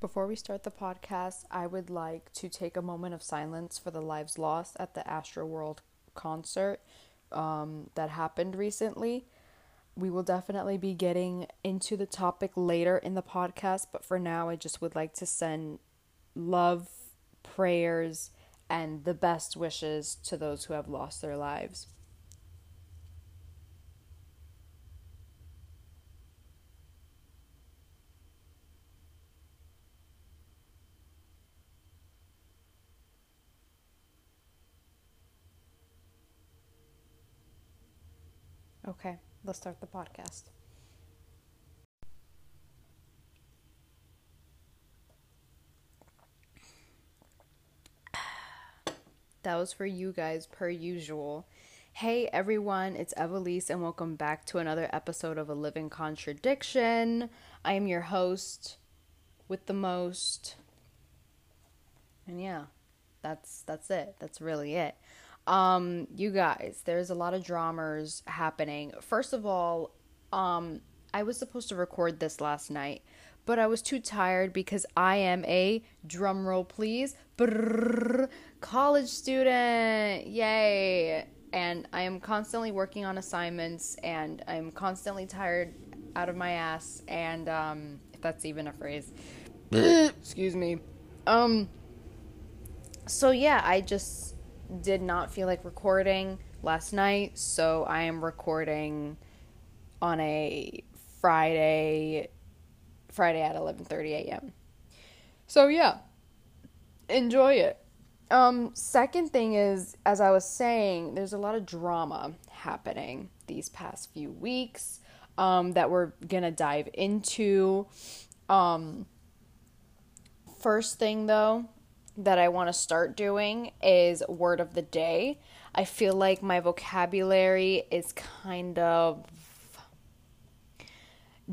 Before we start the podcast, I would like to take a moment of silence for the lives lost at the Astroworld concert um, that happened recently. We will definitely be getting into the topic later in the podcast, but for now, I just would like to send love, prayers, and the best wishes to those who have lost their lives. Okay, let's start the podcast. That was for you guys, per usual. Hey everyone, it's Evelise, and welcome back to another episode of A Living Contradiction. I am your host with the most. And yeah, that's that's it. That's really it. Um, you guys, there's a lot of dramas happening. First of all, um, I was supposed to record this last night, but I was too tired because I am a drum roll, please, brrr, college student. Yay! And I am constantly working on assignments, and I'm constantly tired out of my ass. And um, if that's even a phrase, excuse me. Um. So yeah, I just did not feel like recording last night, so I am recording on a Friday Friday at 11:30 a.m. So yeah, enjoy it. Um second thing is as I was saying, there's a lot of drama happening these past few weeks um that we're going to dive into. Um first thing though, that I want to start doing is word of the day. I feel like my vocabulary is kind of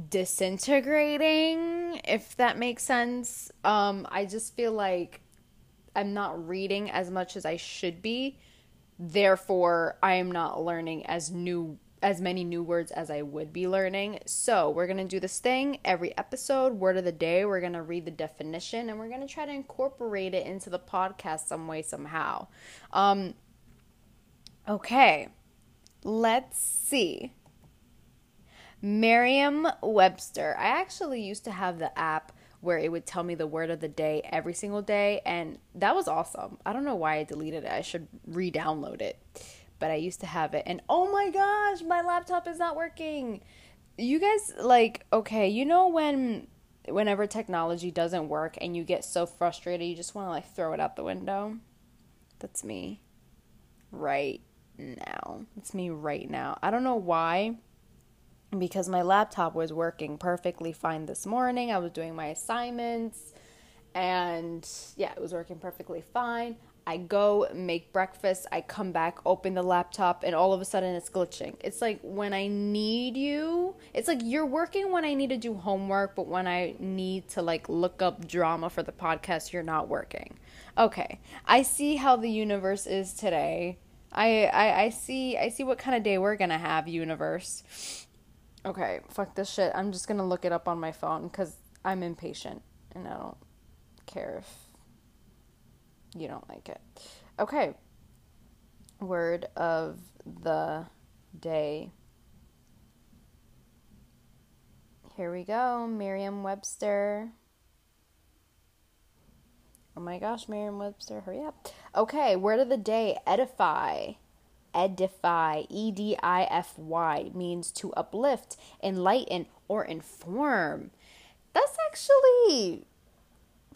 disintegrating, if that makes sense. Um, I just feel like I'm not reading as much as I should be. Therefore, I am not learning as new as many new words as I would be learning. So, we're going to do this thing every episode, word of the day. We're going to read the definition and we're going to try to incorporate it into the podcast some way, somehow. Um, okay, let's see. Merriam Webster. I actually used to have the app where it would tell me the word of the day every single day, and that was awesome. I don't know why I deleted it. I should re download it but I used to have it. And oh my gosh, my laptop is not working. You guys like okay, you know when whenever technology doesn't work and you get so frustrated, you just want to like throw it out the window. That's me right now. It's me right now. I don't know why because my laptop was working perfectly fine this morning. I was doing my assignments and yeah, it was working perfectly fine. I go make breakfast, I come back, open the laptop, and all of a sudden it's glitching. It's like when I need you, it's like you're working when I need to do homework, but when I need to like look up drama for the podcast, you're not working. Okay, I see how the universe is today. I, I, I see I see what kind of day we're gonna have, universe. Okay, fuck this shit. I'm just gonna look it up on my phone because I'm impatient and I don't care if you don't like it. Okay. Word of the day. Here we go. Merriam Webster. Oh my gosh, Merriam Webster, hurry up. Okay, word of the day edify. Edify, E D I F Y, means to uplift, enlighten, or inform. That's actually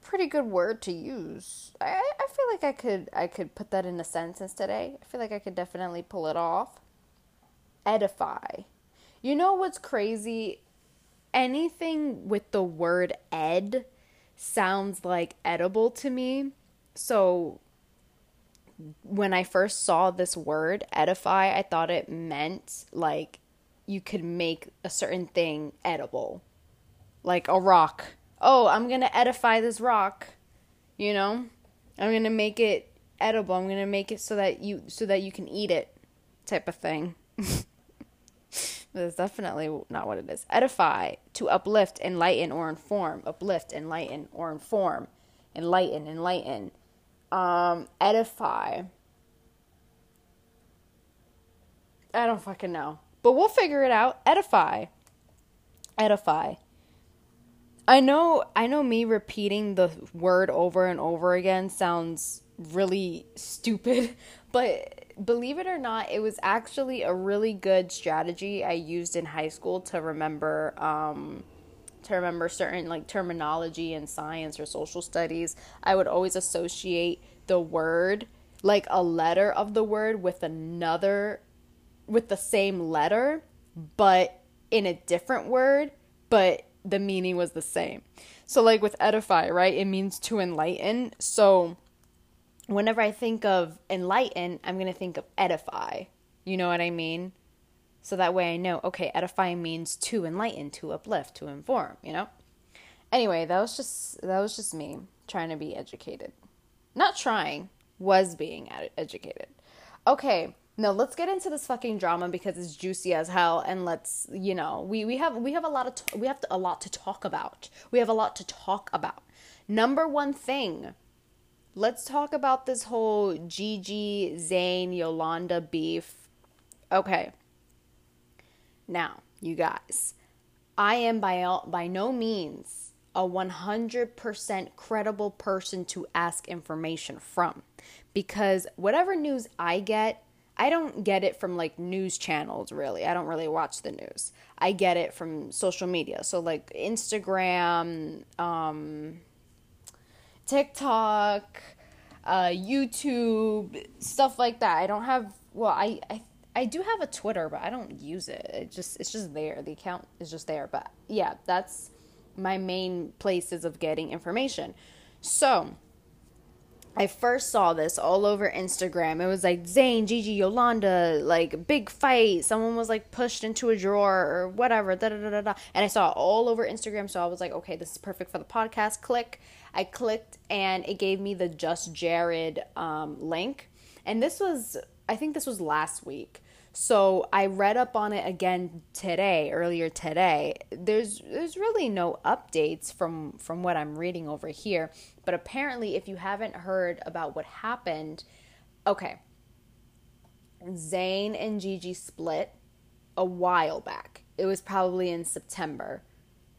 pretty good word to use. I, I feel like I could I could put that in a sentence today. I feel like I could definitely pull it off. Edify. You know what's crazy? Anything with the word ed sounds like edible to me. So when I first saw this word edify, I thought it meant like you could make a certain thing edible. Like a rock oh, I'm going to edify this rock, you know? I'm going to make it edible. I'm going to make it so that you so that you can eat it type of thing. That's definitely not what it is. Edify, to uplift, enlighten, or inform. Uplift, enlighten, or inform. Enlighten, enlighten. Um, edify. I don't fucking know. But we'll figure it out. Edify. Edify. I know I know me repeating the word over and over again sounds really stupid, but believe it or not, it was actually a really good strategy I used in high school to remember um, to remember certain like terminology in science or social studies. I would always associate the word like a letter of the word with another with the same letter but in a different word, but the meaning was the same. So like with edify, right? It means to enlighten. So whenever I think of enlighten, I'm going to think of edify. You know what I mean? So that way I know, okay, edify means to enlighten, to uplift, to inform, you know? Anyway, that was just that was just me trying to be educated. Not trying, was being educated. Okay, no, let's get into this fucking drama because it's juicy as hell and let's, you know, we we have we have a lot of t- we have to, a lot to talk about. We have a lot to talk about. Number one thing let's talk about this whole Gigi, Zayn, Yolanda beef. Okay. Now, you guys, I am by all, by no means a 100% credible person to ask information from because whatever news I get, I don't get it from like news channels really. I don't really watch the news. I get it from social media. So like Instagram, um, TikTok, uh, YouTube, stuff like that. I don't have. Well, I, I I do have a Twitter, but I don't use it. It just it's just there. The account is just there. But yeah, that's my main places of getting information. So I first saw this all over Instagram. It was like Zayn, Gigi, Yolanda, like big fight. Someone was like pushed into a drawer or whatever. Da, da, da, da, And I saw it all over Instagram. So I was like, okay, this is perfect for the podcast. Click. I clicked and it gave me the Just Jared um, link. And this was, I think this was last week. So I read up on it again today, earlier today. There's there's really no updates from from what I'm reading over here, but apparently if you haven't heard about what happened, okay. Zayn and Gigi split a while back. It was probably in September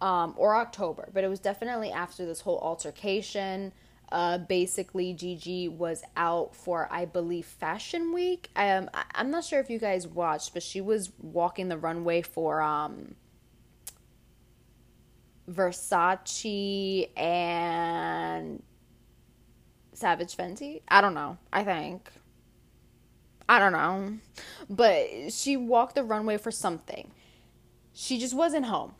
um, or October, but it was definitely after this whole altercation. Uh, basically, Gigi was out for, I believe, Fashion Week. Um, I, I'm not sure if you guys watched, but she was walking the runway for um, Versace and Savage Fenty. I don't know. I think. I don't know. But she walked the runway for something. She just wasn't home.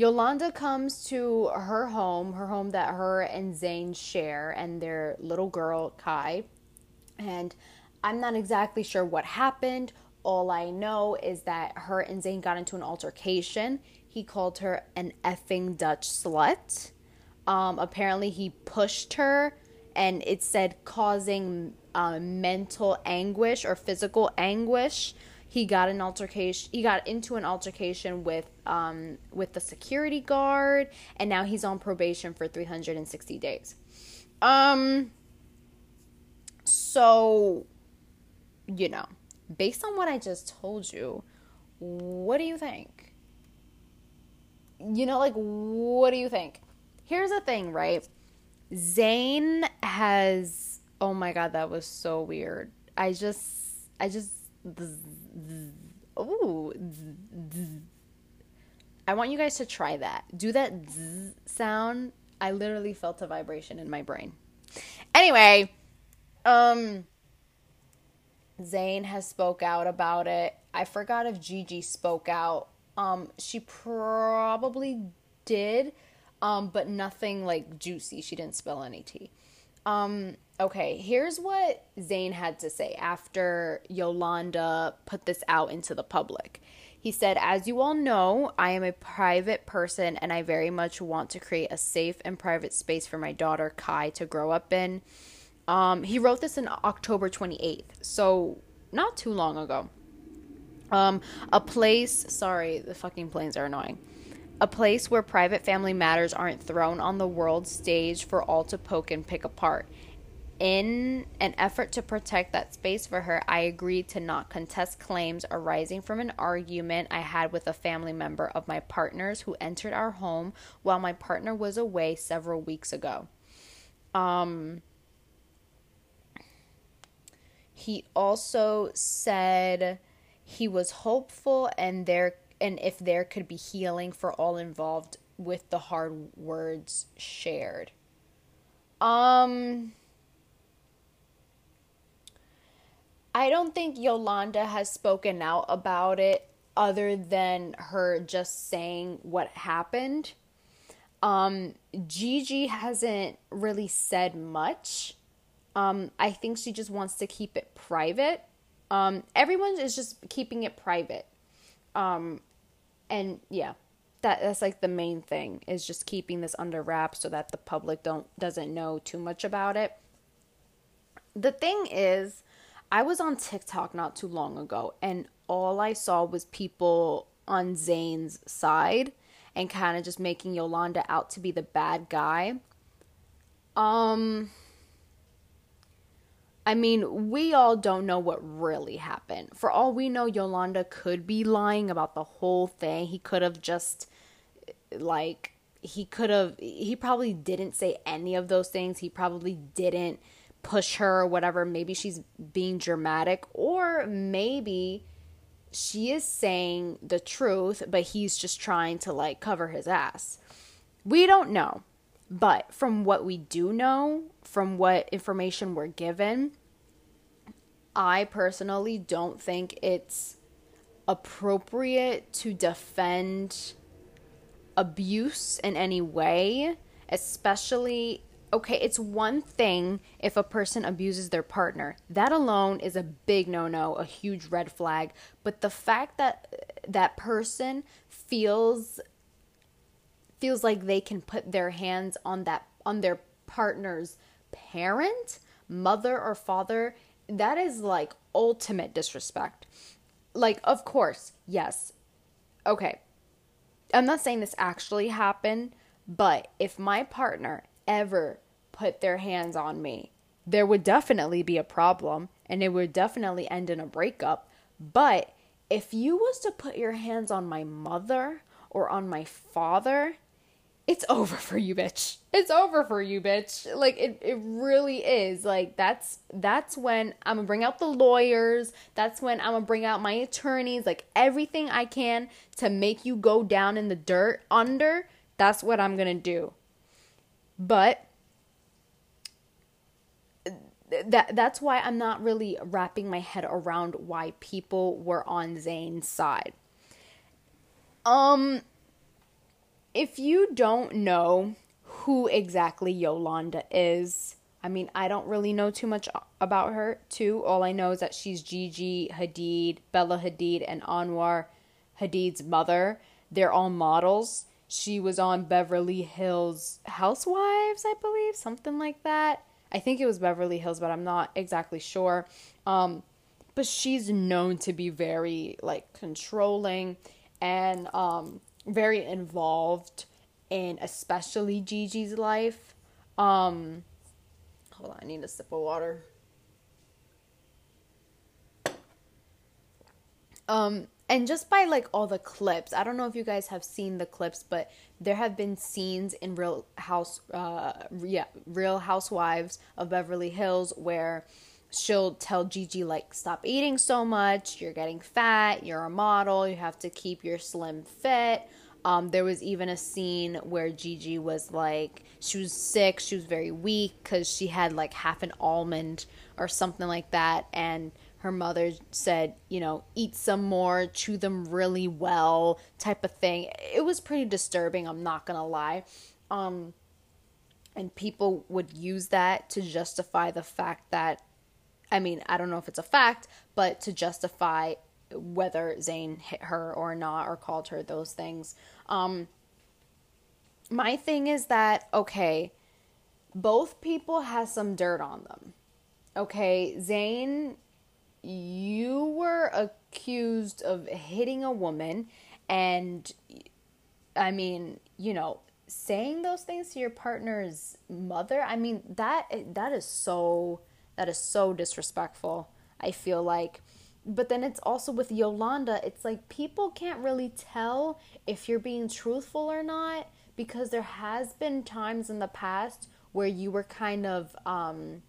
Yolanda comes to her home, her home that her and Zayn share, and their little girl, Kai. And I'm not exactly sure what happened. All I know is that her and Zayn got into an altercation. He called her an effing Dutch slut. Um, apparently, he pushed her, and it said causing uh, mental anguish or physical anguish he got an altercation he got into an altercation with um with the security guard and now he's on probation for 360 days. Um so you know based on what i just told you what do you think? You know like what do you think? Here's the thing right? Zayn has oh my god that was so weird. I just i just Ooh. I want you guys to try that. Do that sound. I literally felt a vibration in my brain. Anyway, um Zayn has spoke out about it. I forgot if Gigi spoke out. Um she probably did. Um but nothing like juicy. She didn't spill any tea. Um Okay, here's what Zayn had to say after Yolanda put this out into the public. He said, As you all know, I am a private person and I very much want to create a safe and private space for my daughter Kai to grow up in. Um, he wrote this in October 28th, so not too long ago. Um, a place, sorry, the fucking planes are annoying. A place where private family matters aren't thrown on the world stage for all to poke and pick apart. In an effort to protect that space for her, I agreed to not contest claims arising from an argument I had with a family member of my partner's who entered our home while my partner was away several weeks ago. Um, he also said he was hopeful and there and if there could be healing for all involved with the hard words shared. Um I don't think Yolanda has spoken out about it other than her just saying what happened. Um, Gigi hasn't really said much. Um, I think she just wants to keep it private. Um, everyone is just keeping it private. Um, and yeah, that that's like the main thing is just keeping this under wraps so that the public don't doesn't know too much about it. The thing is, I was on TikTok not too long ago and all I saw was people on Zayn's side and kind of just making Yolanda out to be the bad guy. Um I mean, we all don't know what really happened. For all we know, Yolanda could be lying about the whole thing. He could have just like he could have he probably didn't say any of those things. He probably didn't push her or whatever. Maybe she's being dramatic, or maybe she is saying the truth, but he's just trying to like cover his ass. We don't know. But from what we do know, from what information we're given, I personally don't think it's appropriate to defend abuse in any way, especially okay, it's one thing if a person abuses their partner. That alone is a big no-no, a huge red flag. But the fact that that person feels feels like they can put their hands on that on their partner's parent, mother or father, that is like ultimate disrespect. Like of course, yes. Okay. I'm not saying this actually happened, but if my partner ever put their hands on me, there would definitely be a problem and it would definitely end in a breakup. But if you was to put your hands on my mother or on my father, it's over for you, bitch. It's over for you, bitch. Like it, it really is. Like that's that's when I'm gonna bring out the lawyers. That's when I'm gonna bring out my attorneys, like everything I can to make you go down in the dirt under. That's what I'm gonna do. But that that's why I'm not really wrapping my head around why people were on Zayn's side. Um if you don't know who exactly Yolanda is, I mean, I don't really know too much about her, too. All I know is that she's Gigi Hadid, Bella Hadid, and Anwar Hadid's mother. They're all models. She was on Beverly Hills Housewives, I believe, something like that. I think it was Beverly Hills, but I'm not exactly sure. Um, but she's known to be very like controlling and um, very involved in especially Gigi's life. Um, hold on, I need a sip of water. Um, and just by like all the clips i don't know if you guys have seen the clips but there have been scenes in real house uh yeah real housewives of beverly hills where she'll tell gigi like stop eating so much you're getting fat you're a model you have to keep your slim fit um, there was even a scene where Gigi was like, she was sick, she was very weak because she had like half an almond or something like that. And her mother said, you know, eat some more, chew them really well, type of thing. It was pretty disturbing, I'm not gonna lie. Um, and people would use that to justify the fact that, I mean, I don't know if it's a fact, but to justify whether Zayn hit her or not or called her those things. Um, my thing is that, okay, both people has some dirt on them. Okay, Zayn you were accused of hitting a woman and I mean, you know, saying those things to your partner's mother, I mean, that that is so that is so disrespectful. I feel like but then it's also with Yolanda, it's like people can't really tell if you're being truthful or not because there has been times in the past where you were kind of um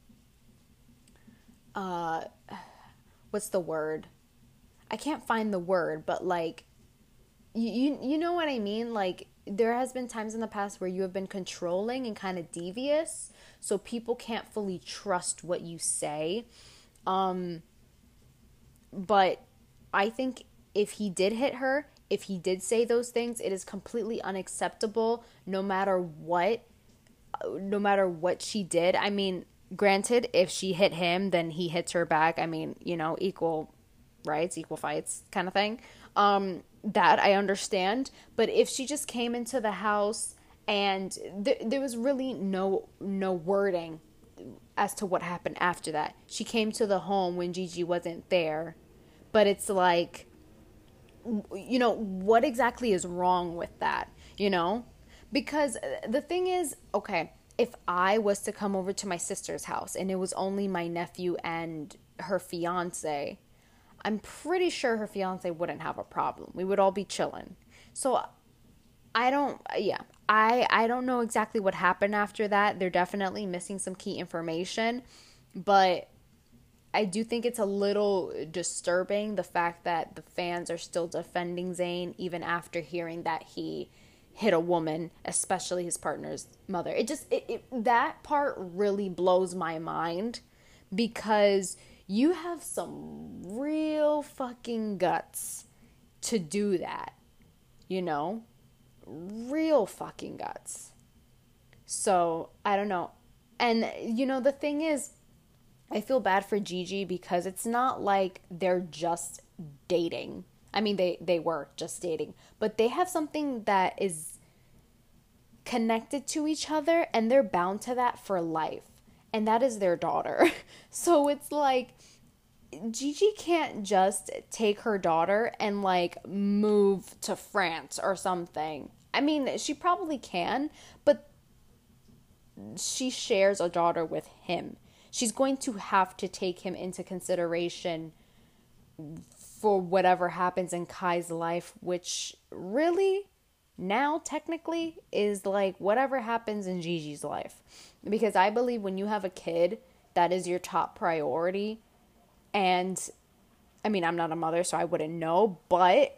uh what's the word? I can't find the word, but like you you, you know what I mean? Like there has been times in the past where you have been controlling and kind of devious, so people can't fully trust what you say. Um but I think if he did hit her, if he did say those things, it is completely unacceptable no matter what no matter what she did. I mean, granted, if she hit him, then he hits her back. I mean, you know, equal rights, equal fights kind of thing. Um, that I understand. But if she just came into the house and th- there was really no no wording as to what happened after that. She came to the home when Gigi wasn't there. But it's like you know, what exactly is wrong with that, you know? Because uh, the thing is, okay, if I was to come over to my sister's house and it was only my nephew and her fiance, I'm pretty sure her fiance wouldn't have a problem. We would all be chilling. So I don't yeah, I I don't know exactly what happened after that. They're definitely missing some key information, but I do think it's a little disturbing the fact that the fans are still defending Zayn even after hearing that he hit a woman, especially his partner's mother. It just it, it that part really blows my mind because you have some real fucking guts to do that. You know? Real fucking guts. So, I don't know. And you know the thing is I feel bad for Gigi because it's not like they're just dating I mean, they they were just dating, but they have something that is connected to each other, and they're bound to that for life, and that is their daughter. so it's like Gigi can't just take her daughter and like move to France or something. I mean, she probably can, but she shares a daughter with him. She's going to have to take him into consideration for whatever happens in Kai's life, which really now technically is like whatever happens in Gigi's life. Because I believe when you have a kid, that is your top priority. And I mean, I'm not a mother, so I wouldn't know, but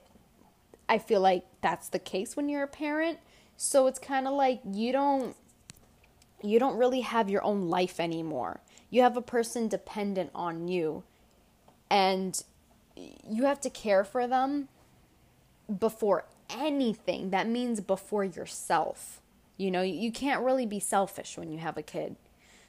I feel like that's the case when you're a parent. So it's kind of like you don't you don't really have your own life anymore. You have a person dependent on you. And you have to care for them before anything. That means before yourself. You know, you can't really be selfish when you have a kid.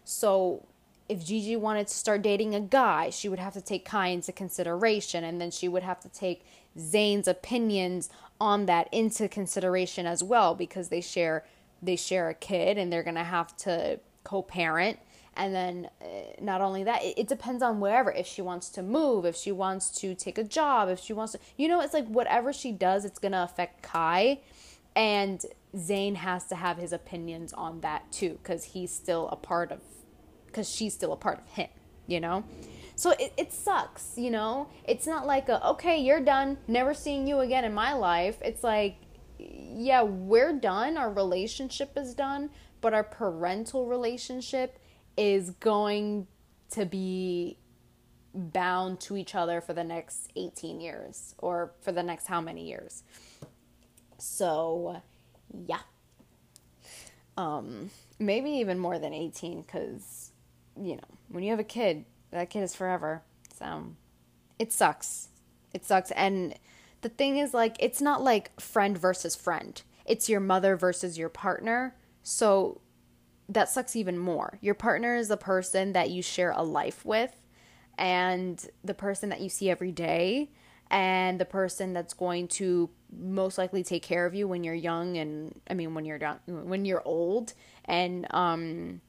So if Gigi wanted to start dating a guy, she would have to take Kai into consideration, and then she would have to take Zayn's opinions on that into consideration as well because they share they share a kid and they're gonna have to co-parent. And then uh, not only that it, it, depends on wherever. If she wants to move if she wants to take a job if she wants to you know it's like whatever she does it's going to affect kai and Zayn has to have his opinions on that too because he's still a part of because she's still a part of him you know so it, it sucks you know it's not like a, okay you're done never seeing you again in my life it's like yeah we're done our relationship is done but our parental relationship is going to be bound to each other for the next 18 years or for the next how many years. So, yeah. Um maybe even more than 18 cuz you know, when you have a kid, that kid is forever. So, it sucks. It sucks and the thing is like it's not like friend versus friend. It's your mother versus your partner. So that sucks even more. Your partner is the person that you share a life with and the person that you see every day and the person that's going to most likely take care of you when you're young and I mean when you're young when you're old and um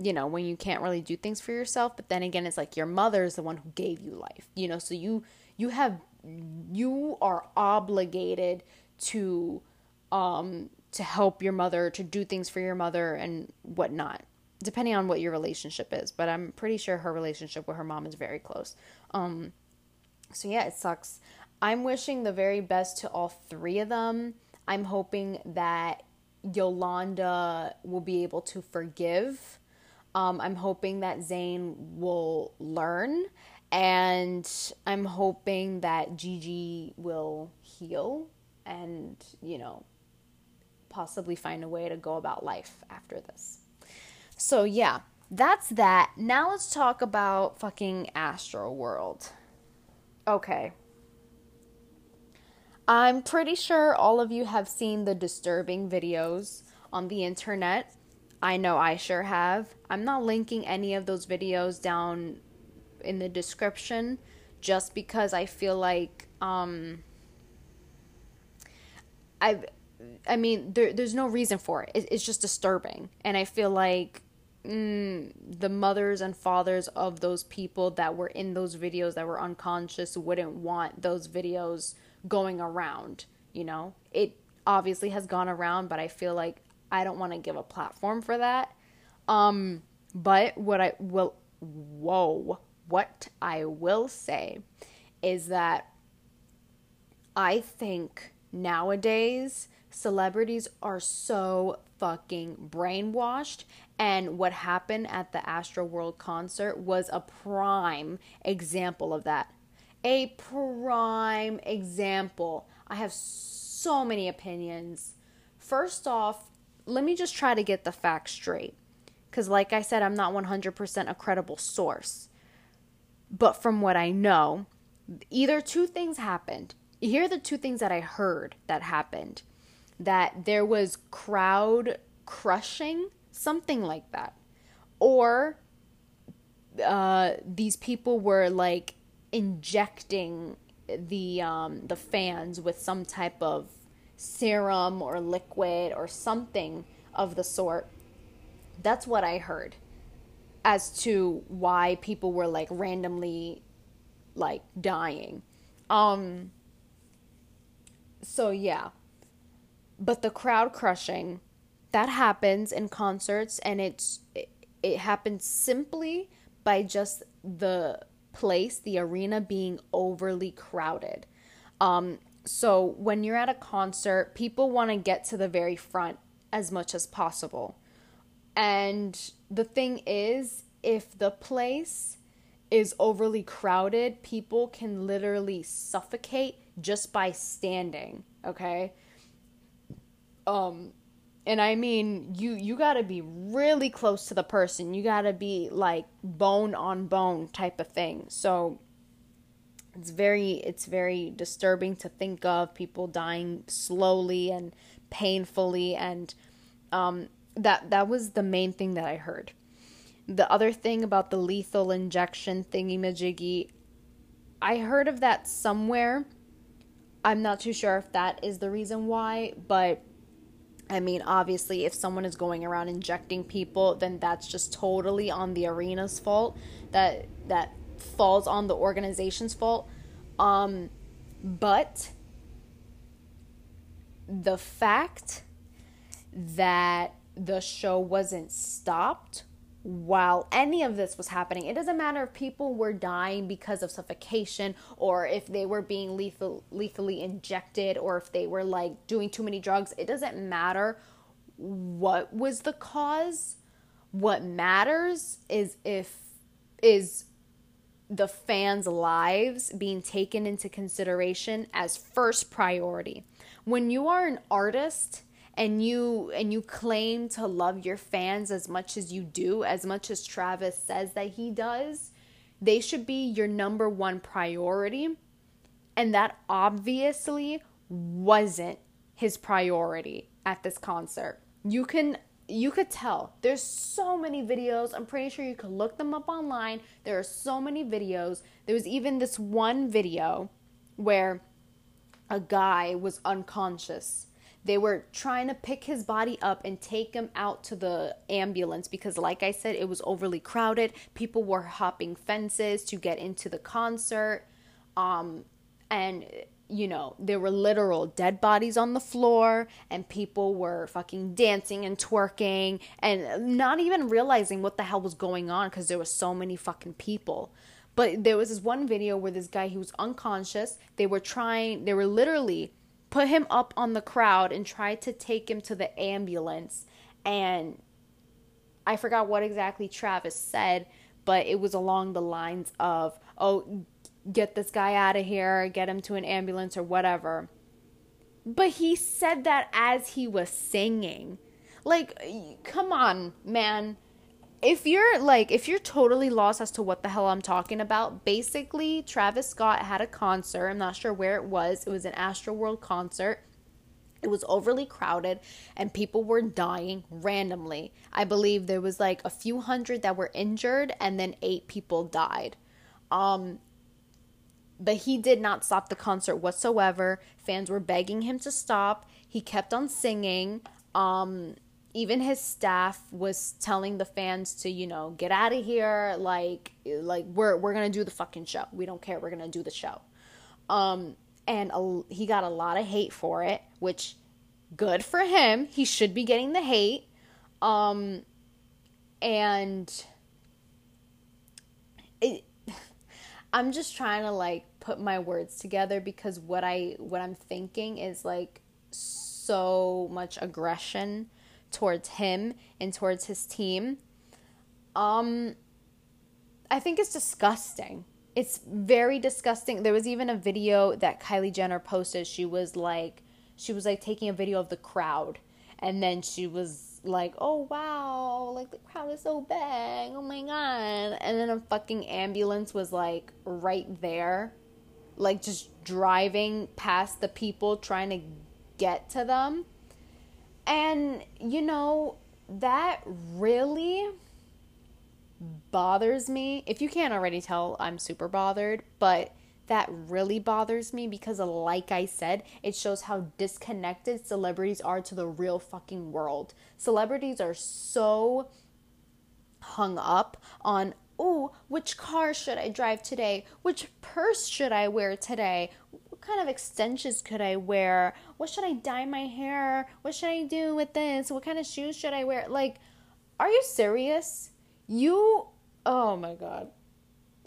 you know, when you can't really do things for yourself, but then again it's like your mother is the one who gave you life. You know, so you you have you are obligated to um to help your mother, to do things for your mother and whatnot. Depending on what your relationship is, but I'm pretty sure her relationship with her mom is very close. Um, so yeah, it sucks. I'm wishing the very best to all three of them. I'm hoping that Yolanda will be able to forgive. Um, I'm hoping that Zayn will learn. And I'm hoping that Gigi will heal and, you know, possibly find a way to go about life after this. So, yeah, that's that. Now let's talk about fucking Astro World. Okay. I'm pretty sure all of you have seen the disturbing videos on the internet. I know I sure have. I'm not linking any of those videos down in the description just because I feel like um I I mean there there's no reason for it. it it's just disturbing and I feel like mm, the mothers and fathers of those people that were in those videos that were unconscious wouldn't want those videos going around, you know? It obviously has gone around, but I feel like I don't want to give a platform for that. Um but what I will whoa, what I will say is that I think nowadays celebrities are so fucking brainwashed and what happened at the Astroworld concert was a prime example of that. A prime example. I have so many opinions. First off, let me just try to get the facts straight. Because, like I said, I'm not 100% a credible source. But from what I know, either two things happened. Here are the two things that I heard that happened that there was crowd crushing something like that. Or uh, these people were like injecting the um, the fans with some type of serum or liquid or something of the sort. That's what I heard as to why people were like randomly like dying. Um so yeah. But the crowd crushing that happens in concerts and it's it, it happens simply by just the place the arena being overly crowded um so when you're at a concert people want to get to the very front as much as possible and the thing is if the place is overly crowded people can literally suffocate just by standing okay um and I mean you you got to be really close to the person. You got to be like bone on bone type of thing. So it's very it's very disturbing to think of people dying slowly and painfully and um that that was the main thing that I heard. The other thing about the lethal injection thingy majiggy, I heard of that somewhere. I'm not too sure if that is the reason why, but I mean, obviously, if someone is going around injecting people, then that's just totally on the arena's fault. That that falls on the organization's fault. Um, but the fact that the show wasn't stopped while any of this was happening. It doesn't matter if people were dying because of suffocation or if they were being lethal, lethally injected or if they were like doing too many drugs. It doesn't matter what was the cause. What matters is if is the fans' lives being taken into consideration as first priority. When you are an artist, and you and you claim to love your fans as much as you do, as much as Travis says that he does, they should be your number one priority. And that obviously wasn't his priority at this concert. You can you could tell. There's so many videos. I'm pretty sure you could look them up online. There are so many videos. There was even this one video where a guy was unconscious They were trying to pick his body up and take him out to the ambulance because, like I said, it was overly crowded. People were hopping fences to get into the concert. Um, and you know, there were literal dead bodies on the floor and people were fucking dancing and twerking and not even realizing what the hell was going on because there was so many fucking people. But there was this one video where this guy he was unconscious. They were trying they were literally put him up on the crowd and tried to take him to the ambulance and I forgot what exactly Travis said, but it was along the lines of, "Oh, get this guy out of here, get him to an ambulance or whatever. But he said that as he was singing. Like, come on, man. If you're like, if you're totally lost as to what the hell I'm talking about, basically, Travis Scott had a concert. I'm not sure where it was. It was an Astroworld concert. It was overly crowded and people were dying randomly. I believe there was like a few hundred that were injured and then eight people died. Um, but he did not stop the concert whatsoever. Fans were begging him to stop. He kept on singing. Um, even his staff was telling the fans to, you know, get out of here. Like, like we're we're gonna do the fucking show. We don't care. We're gonna do the show. Um, and a, he got a lot of hate for it, which good for him. He should be getting the hate. Um, and it I'm just trying to like put my words together because what I what I'm thinking is like so much aggression towards him and towards his team. Um I think it's disgusting. It's very disgusting. There was even a video that Kylie Jenner posted. She was like she was like taking a video of the crowd and then she was like, oh wow, like the crowd is so big, oh my god. And then a fucking ambulance was like right there, like just driving past the people trying to get to them. And, you know, that really bothers me. If you can't already tell, I'm super bothered, but that really bothers me because, like I said, it shows how disconnected celebrities are to the real fucking world. Celebrities are so hung up on, oh, which car should I drive today? Which purse should I wear today? What kind of extensions could I wear? What should I dye my hair? What should I do with this? What kind of shoes should I wear? Like, are you serious? You, oh my God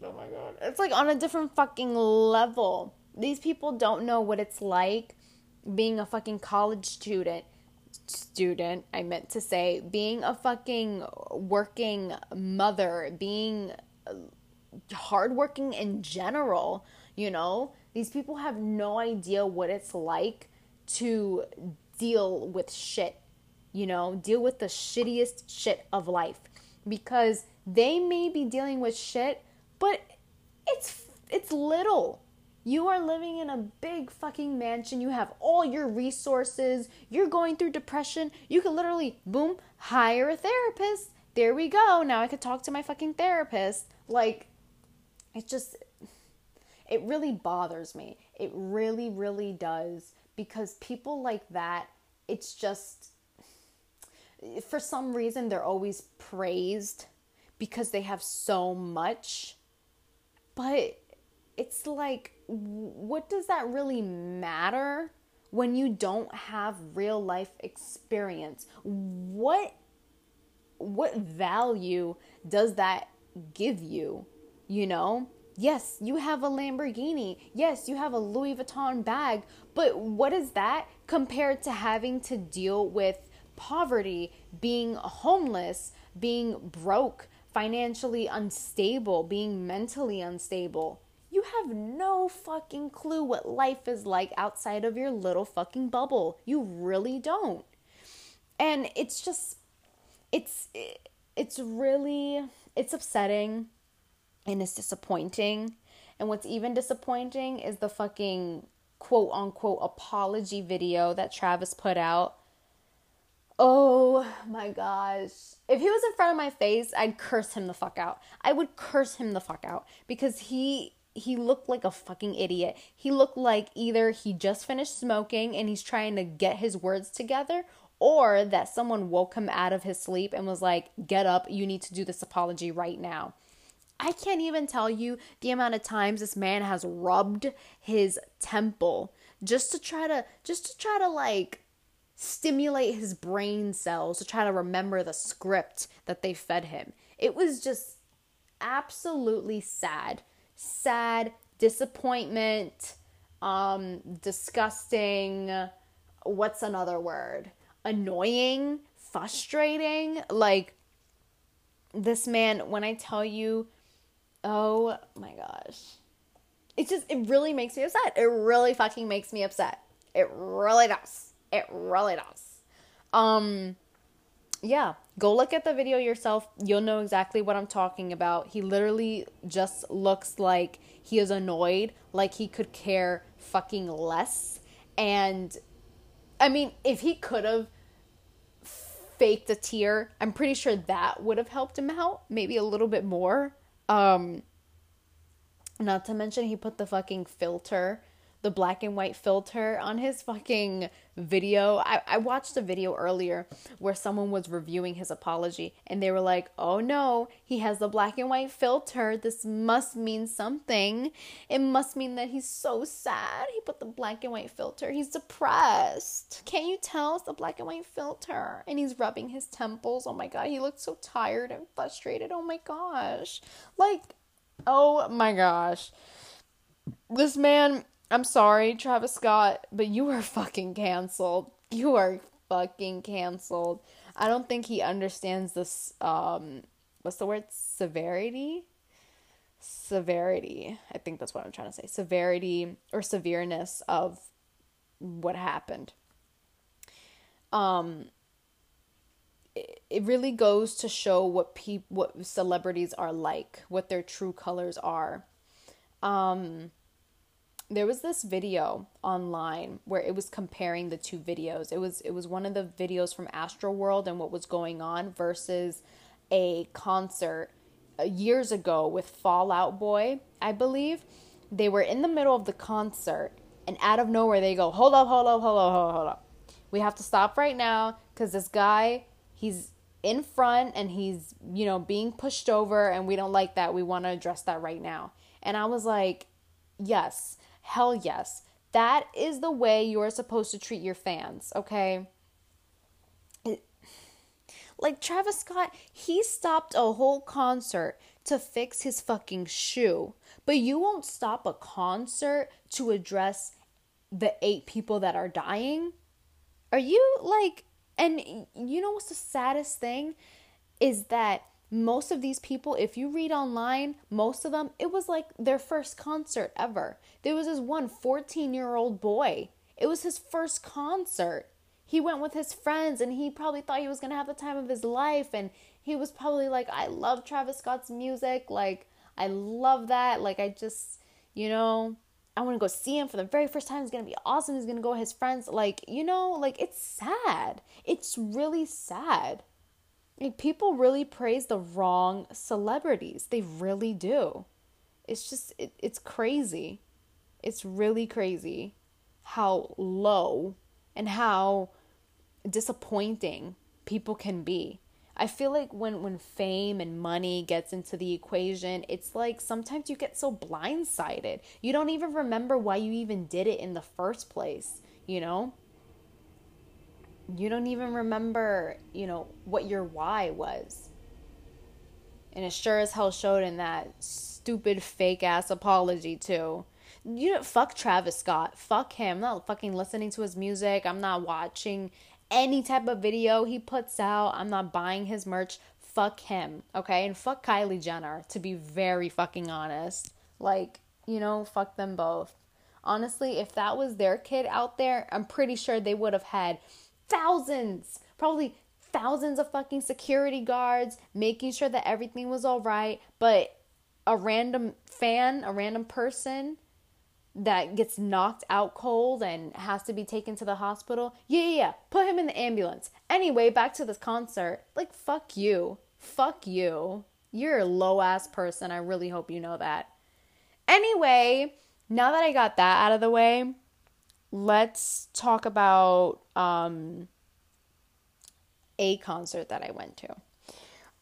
Oh my god. It's like on a different fucking level. These people don't know what it's like being a fucking college student. Student, I meant to say, being a fucking working mother, being uh, hardworking in general, you know? These people have no idea what it's like to deal with shit, you know? Deal with the shittiest shit of life. Because they may be dealing with shit but it's it's little. You are living in a big fucking mansion. You have all your resources. You're going through depression. You can literally, boom, hire a therapist. There we go. Now I could talk to my fucking therapist. Like, it just, it really bothers me. It really, really does. Because people like that, it's just, for some reason, they're always praised because they have so much but it's like, what does that really matter when you don't have real life experience? What what value does that give you? You know? Yes, you have a Lamborghini. Yes, you have a Louis Vuitton bag. But what is that compared to having to deal with poverty, being homeless, being broke, financially unstable, being mentally unstable. You have no fucking clue what life is like outside of your little fucking bubble. You really don't. And it's just it's it's really it's upsetting and it's disappointing. And what's even disappointing is the fucking quote unquote apology video that Travis put out Oh my gosh. If he was in front of my face, I'd curse him the fuck out. I would curse him the fuck out because he he looked like a fucking idiot. He looked like either he just finished smoking and he's trying to get his words together or that someone woke him out of his sleep and was like, "Get up, you need to do this apology right now." I can't even tell you the amount of times this man has rubbed his temple just to try to just to try to like stimulate his brain cells to try to remember the script that they fed him. It was just absolutely sad. Sad, disappointment, um disgusting, what's another word? Annoying, frustrating, like this man when I tell you oh my gosh. It just it really makes me upset. It really fucking makes me upset. It really does. It really does. Um yeah, go look at the video yourself. You'll know exactly what I'm talking about. He literally just looks like he is annoyed, like he could care fucking less. And I mean, if he could have faked a tear, I'm pretty sure that would have helped him out, maybe a little bit more. Um not to mention he put the fucking filter the black and white filter on his fucking video. I, I watched a video earlier where someone was reviewing his apology and they were like, oh no, he has the black and white filter. This must mean something. It must mean that he's so sad. He put the black and white filter. He's depressed. Can't you tell it's the black and white filter? And he's rubbing his temples. Oh my god, he looked so tired and frustrated. Oh my gosh. Like, oh my gosh. This man I'm sorry, Travis Scott, but you are fucking canceled. You are fucking canceled. I don't think he understands this um what's the word? Severity? Severity. I think that's what I'm trying to say. Severity or severeness of what happened. Um it, it really goes to show what peop what celebrities are like, what their true colors are. Um there was this video online where it was comparing the two videos. It was it was one of the videos from Astro World and what was going on versus a concert uh, years ago with Fall Out Boy, I believe. They were in the middle of the concert and out of nowhere they go, "Hold up, hold up, hold up, hold up, hold up. We have to stop right now cuz this guy, he's in front and he's, you know, being pushed over and we don't like that. We want to address that right now." And I was like, "Yes." Hell yes. That is the way you're supposed to treat your fans, okay? Like Travis Scott, he stopped a whole concert to fix his fucking shoe, but you won't stop a concert to address the eight people that are dying? Are you like, and you know what's the saddest thing? Is that most of these people, if you read online, most of them, it was like their first concert ever. There was this one 14 year old boy. It was his first concert. He went with his friends and he probably thought he was going to have the time of his life. And he was probably like, I love Travis Scott's music. Like, I love that. Like, I just, you know, I want to go see him for the very first time. It's going to be awesome. He's going to go with his friends. Like, you know, like, it's sad. It's really sad. Like people really praise the wrong celebrities. They really do. It's just it, it's crazy. It's really crazy how low and how disappointing people can be. I feel like when when fame and money gets into the equation, it's like sometimes you get so blindsided. You don't even remember why you even did it in the first place, you know? You don't even remember, you know, what your why was. And it sure as hell showed in that stupid fake ass apology too. You know, fuck Travis Scott. Fuck him. I'm not fucking listening to his music. I'm not watching any type of video he puts out. I'm not buying his merch. Fuck him. Okay? And fuck Kylie Jenner, to be very fucking honest. Like, you know, fuck them both. Honestly, if that was their kid out there, I'm pretty sure they would have had thousands, probably thousands of fucking security guards making sure that everything was all right. But a random fan, a random person that gets knocked out cold and has to be taken to the hospital, yeah, yeah, yeah, put him in the ambulance. Anyway, back to this concert. Like, fuck you. Fuck you. You're a low ass person. I really hope you know that. Anyway, now that I got that out of the way, let's talk about um, a concert that I went to.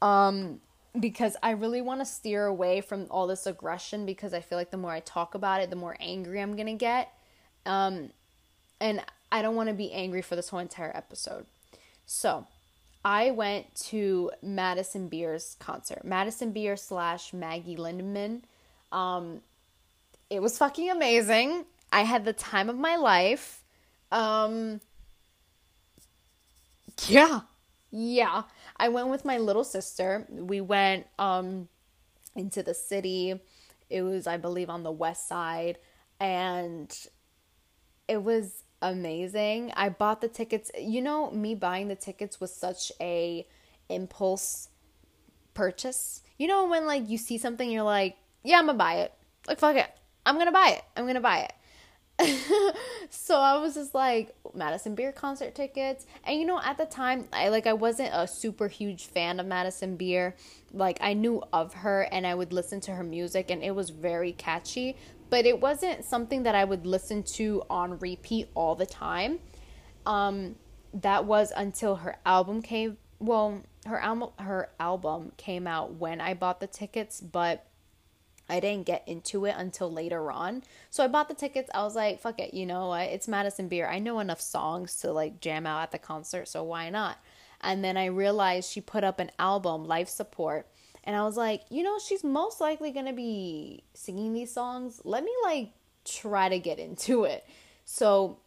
Um, because I really want to steer away from all this aggression because I feel like the more I talk about it, the more angry I'm going to get. Um, and I don't want to be angry for this whole entire episode. So, I went to Madison Beer's concert. Madison Beer slash Maggie Lindemann. Um, it was fucking amazing. I had the time of my life. Um, yeah, yeah. I went with my little sister. We went um, into the city. It was, I believe, on the west side, and it was amazing. I bought the tickets. You know, me buying the tickets was such a impulse purchase. You know when like you see something you're like, yeah, I'm gonna buy it. Like fuck it. I'm gonna buy it. I'm gonna buy it. so I was just like Madison Beer concert tickets. And you know, at the time, I like I wasn't a super huge fan of Madison Beer. Like I knew of her and I would listen to her music and it was very catchy, but it wasn't something that I would listen to on repeat all the time. Um that was until her album came well, her album her album came out when I bought the tickets, but I didn't get into it until later on. So I bought the tickets. I was like, fuck it, you know what? It's Madison Beer. I know enough songs to like jam out at the concert, so why not? And then I realized she put up an album, Life Support. And I was like, you know, she's most likely going to be singing these songs. Let me like try to get into it. So,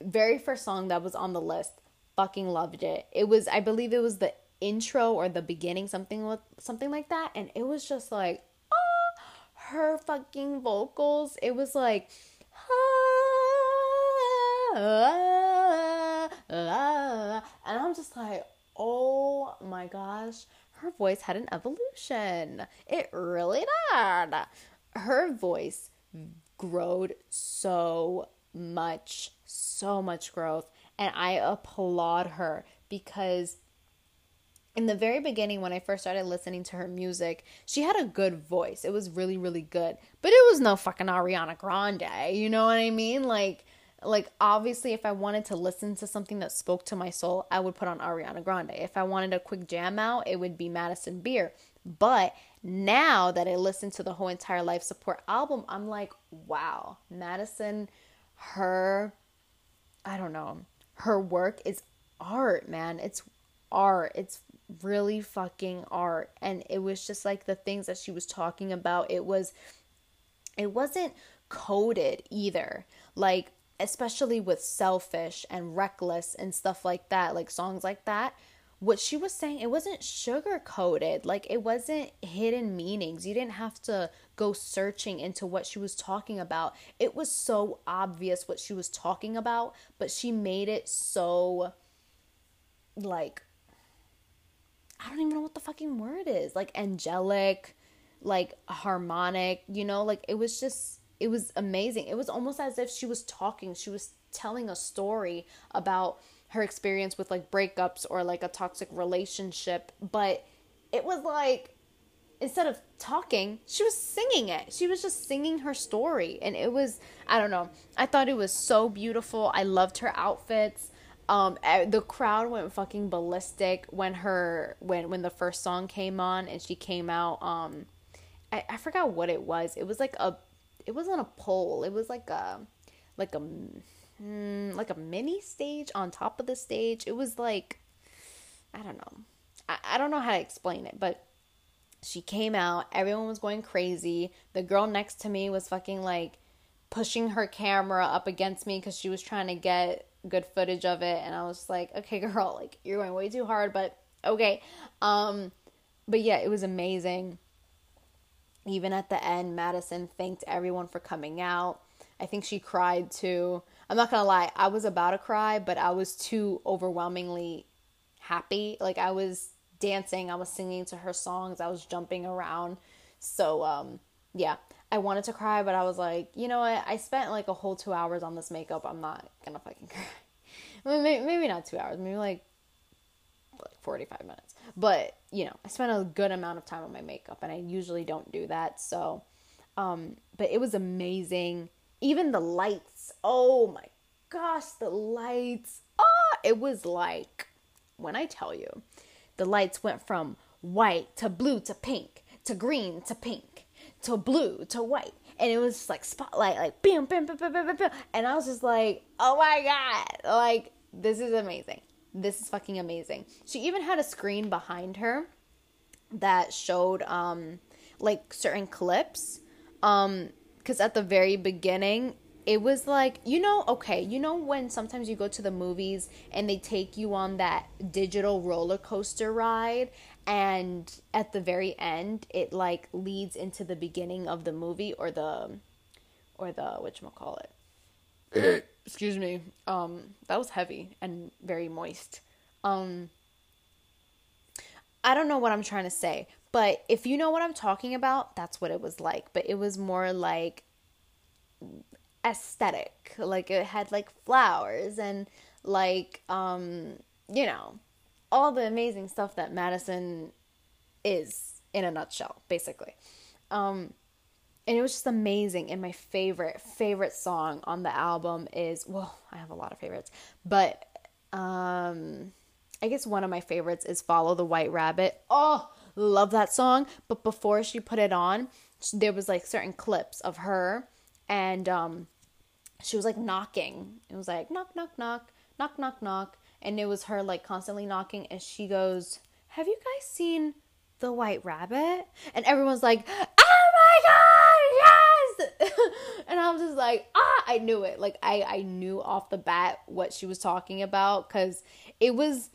very first song that was on the list, fucking loved it. It was I believe it was the intro or the beginning something with something like that and it was just like her fucking vocals, it was like, and I'm just like, oh my gosh, her voice had an evolution. It really did. Her voice growed so much, so much growth. And I applaud her because in the very beginning when I first started listening to her music, she had a good voice. It was really really good. But it was no fucking Ariana Grande, you know what I mean? Like like obviously if I wanted to listen to something that spoke to my soul, I would put on Ariana Grande. If I wanted a quick jam out, it would be Madison Beer. But now that I listen to the whole entire life support album, I'm like, wow, Madison her I don't know. Her work is art, man. It's art. It's really fucking art. And it was just like the things that she was talking about it was it wasn't coded either. Like especially with selfish and reckless and stuff like that like songs like that. What she was saying it wasn't sugar coated like it wasn't hidden meanings. You didn't have to go searching into what she was talking about. It was so obvious what she was talking about but she made it so like I don't even know what the fucking word is. Like angelic, like harmonic, you know, like it was just it was amazing. It was almost as if she was talking, she was telling a story about her experience with like breakups or like a toxic relationship, but it was like instead of talking, she was singing it. She was just singing her story and it was I don't know. I thought it was so beautiful. I loved her outfits um the crowd went fucking ballistic when her when when the first song came on and she came out um I, I forgot what it was. It was like a it wasn't a pole it was like a like a mm, like a mini stage on top of the stage. It was like i don't know. I, I don't know how to explain it but she came out. Everyone was going crazy. The girl next to me was fucking like pushing her camera up against me because she was trying to get good footage of it and I was like, okay, girl, like you're going way too hard, but okay. Um but yeah, it was amazing. Even at the end, Madison thanked everyone for coming out. I think she cried too. I'm not gonna lie, I was about to cry, but I was too overwhelmingly happy. Like I was dancing, I was singing to her songs, I was jumping around. So um yeah, I wanted to cry, but I was like, you know what? I spent like a whole two hours on this makeup. I'm not gonna fucking cry. maybe, maybe not two hours, maybe like like 45 minutes. But, you know, I spent a good amount of time on my makeup and I usually don't do that. So Um, but it was amazing. Even the lights. Oh my gosh, the lights. Ah, it was like when I tell you, the lights went from white to blue to pink to green to pink to blue to white. And it was like spotlight, like bam, bam, bam, bam, bam, bam. And I was just like, oh my God, like this is amazing. This is fucking amazing. She even had a screen behind her that showed um like certain clips. Um, because at the very beginning, it was like you know okay you know when sometimes you go to the movies and they take you on that digital roller coaster ride and at the very end it like leads into the beginning of the movie or the or the which am I call it excuse me. Um that was heavy and very moist. Um i don't know what i'm trying to say but if you know what i'm talking about that's what it was like. But it was more like aesthetic. Like it had like flowers and like um you know all the amazing stuff that Madison is in a nutshell, basically. Um and it was just amazing and my favorite favorite song on the album is well, I have a lot of favorites, but um I guess one of my favorites is Follow the White Rabbit. Oh, love that song, but before she put it on, there was like certain clips of her and um she was like knocking. It was like knock, knock, knock, knock, knock, knock. And it was her like constantly knocking. And she goes, Have you guys seen The White Rabbit? And everyone's like, Oh my God, yes! and I was just like, Ah, I knew it. Like, I, I knew off the bat what she was talking about because it was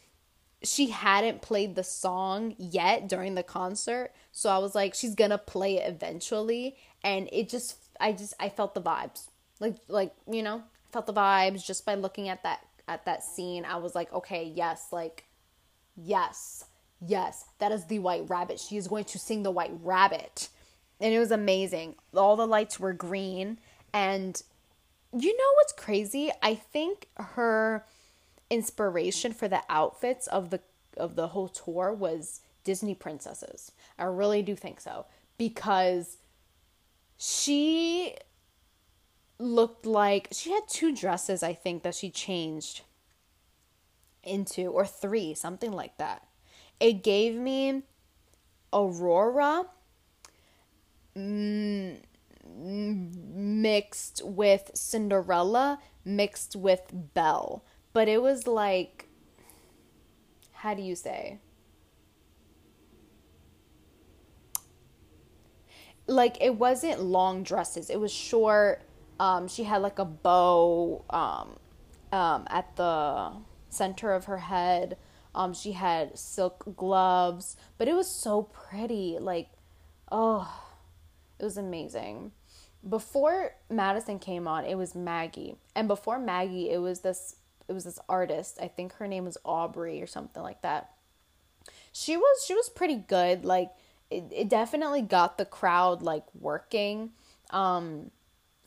she hadn't played the song yet during the concert so i was like she's gonna play it eventually and it just i just i felt the vibes like like you know felt the vibes just by looking at that at that scene i was like okay yes like yes yes that is the white rabbit. She is going to sing the white rabbit. And it was amazing. All the lights were green. And you know what's crazy? I think her inspiration for the outfits of the of the whole tour was disney princesses. I really do think so. Because she looked like she had two dresses, I think, that she changed into, or three, something like that. It gave me Aurora mm, mixed with Cinderella mixed with Belle. But it was like, how do you say? Like, it wasn't long dresses, it was short um, she had like a bow um, um, at the center of her head. Um, she had silk gloves, but it was so pretty. Like, oh, it was amazing. Before Madison came on, it was Maggie, and before Maggie, it was this it was this artist. I think her name was Aubrey or something like that. She was she was pretty good. Like, it, it definitely got the crowd like working. Um,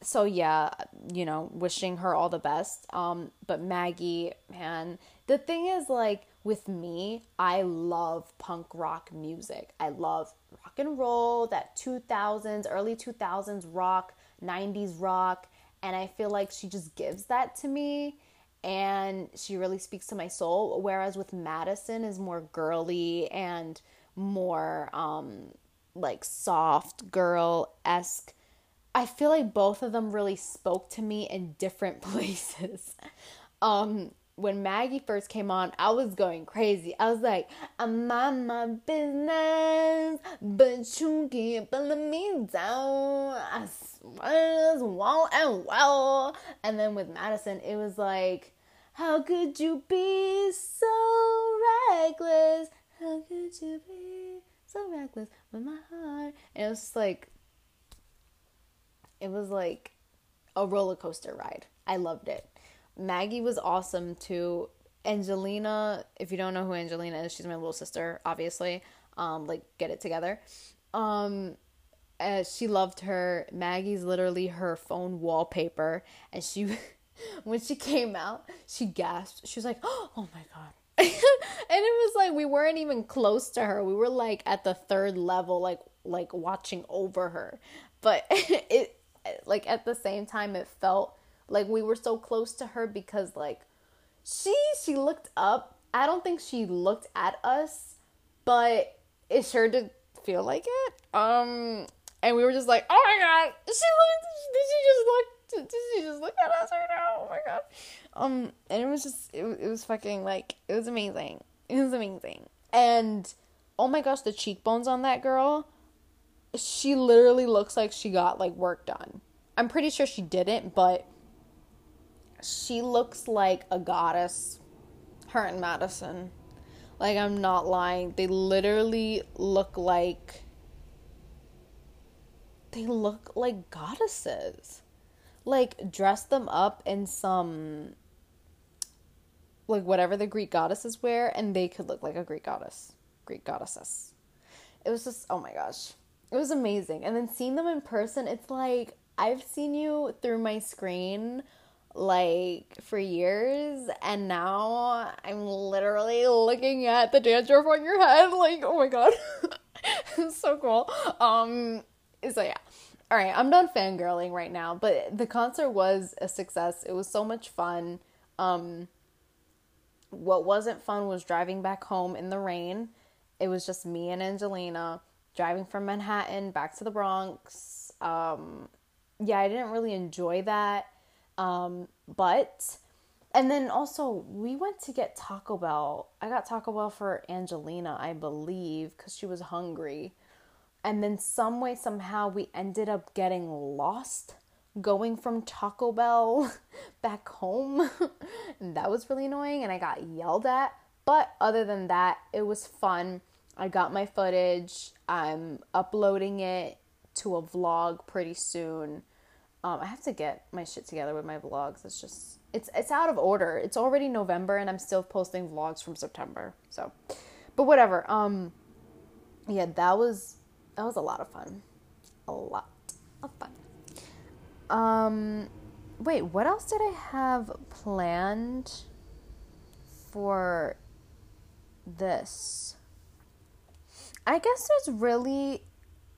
so yeah, you know, wishing her all the best. Um, but Maggie, man, the thing is like with me, I love punk rock music. I love rock and roll, that 2000s, early 2000s rock, 90s rock, and I feel like she just gives that to me and she really speaks to my soul whereas with Madison is more girly and more um like soft girl-esque I feel like both of them really spoke to me in different places. um, when Maggie first came on, I was going crazy. I was like, I'm on my business, but you keep pulling me down. I swear well and well. And then with Madison, it was like, how could you be so reckless? How could you be so reckless with my heart? And it was like, it was like a roller coaster ride. I loved it. Maggie was awesome too. Angelina, if you don't know who Angelina is, she's my little sister, obviously. Um, like get it together. Um, uh, she loved her. Maggie's literally her phone wallpaper, and she, when she came out, she gasped. She was like, "Oh my god!" and it was like we weren't even close to her. We were like at the third level, like like watching over her. But it like at the same time it felt like we were so close to her because like she she looked up. I don't think she looked at us, but it sure did feel like it. Um and we were just like, "Oh my god, she looked did she just look did she just look at us right now? Oh my god." Um and it was just it, it was fucking like it was amazing. It was amazing. And oh my gosh, the cheekbones on that girl, she literally looks like she got like work done. I'm pretty sure she didn't, but she looks like a goddess. Her and Madison. Like, I'm not lying. They literally look like. They look like goddesses. Like, dress them up in some. Like, whatever the Greek goddesses wear, and they could look like a Greek goddess. Greek goddesses. It was just, oh my gosh. It was amazing. And then seeing them in person, it's like, I've seen you through my screen like for years and now I'm literally looking at the dandruff on your head like oh my god. It's so cool. Um so yeah. All right I'm done fangirling right now but the concert was a success. It was so much fun. Um what wasn't fun was driving back home in the rain. It was just me and Angelina driving from Manhattan back to the Bronx um yeah I didn't really enjoy that um, but, and then also we went to get Taco Bell. I got Taco Bell for Angelina, I believe, because she was hungry. And then some way, somehow, we ended up getting lost going from Taco Bell back home. and that was really annoying, and I got yelled at. But other than that, it was fun. I got my footage. I'm uploading it to a vlog pretty soon. Um, I have to get my shit together with my vlogs. It's just it's it's out of order. It's already November and I'm still posting vlogs from September. So, but whatever. Um, yeah, that was that was a lot of fun. A lot of fun. Um, wait, what else did I have planned for this? I guess there's really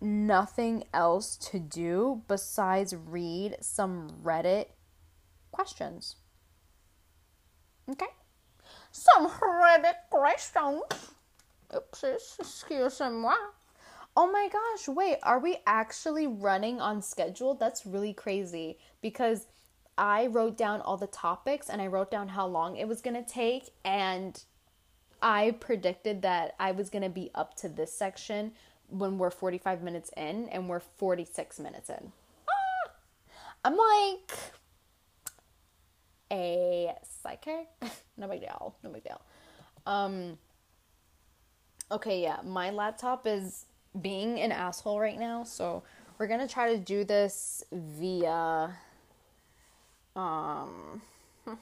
nothing else to do besides read some Reddit questions. Okay? Some Reddit questions. Oopsies, excuse me. Oh my gosh, wait, are we actually running on schedule? That's really crazy because I wrote down all the topics and I wrote down how long it was going to take and I predicted that I was going to be up to this section when we're 45 minutes in and we're 46 minutes in. Ah! I'm like a psychic. no big deal. No big deal. Um okay, yeah, my laptop is being an asshole right now, so we're going to try to do this via um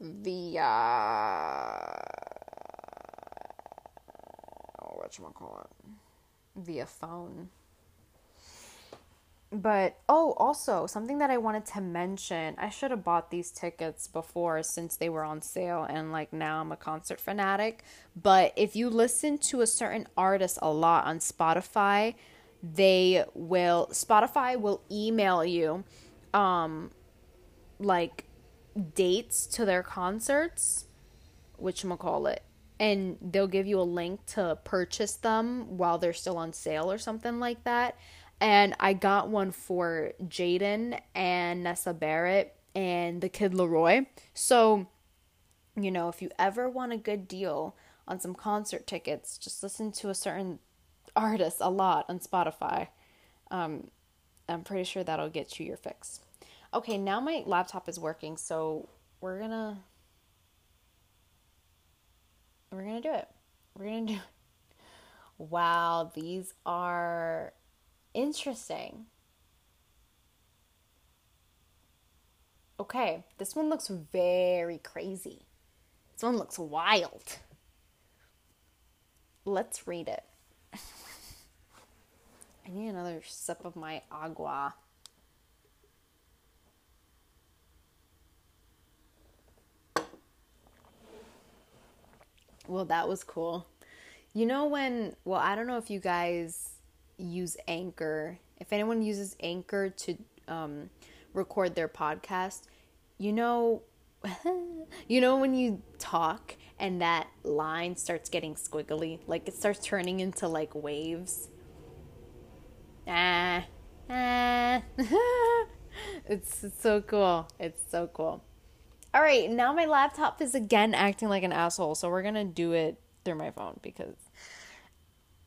via what you call it via phone. But oh, also something that I wanted to mention. I should have bought these tickets before since they were on sale and like now I'm a concert fanatic. But if you listen to a certain artist a lot on Spotify, they will Spotify will email you um like dates to their concerts, which I'm gonna call it and they'll give you a link to purchase them while they're still on sale or something like that. And I got one for Jaden and Nessa Barrett and the Kid LAROI. So, you know, if you ever want a good deal on some concert tickets, just listen to a certain artist a lot on Spotify. Um, I'm pretty sure that'll get you your fix. Okay, now my laptop is working, so we're gonna we're to do it. We're to do it. Wow, these are interesting. Okay, this one looks very crazy. This one looks wild. Let's read it. I need another sip of my agua. Well, that was cool. You know when, well, I don't know if you guys use Anchor, if anyone uses Anchor to um, record their podcast, you know, you know when you talk and that line starts getting squiggly, like it starts turning into like waves. Ah, ah. it's, it's so cool. It's so cool. All right, now my laptop is again acting like an asshole, so we're gonna do it through my phone because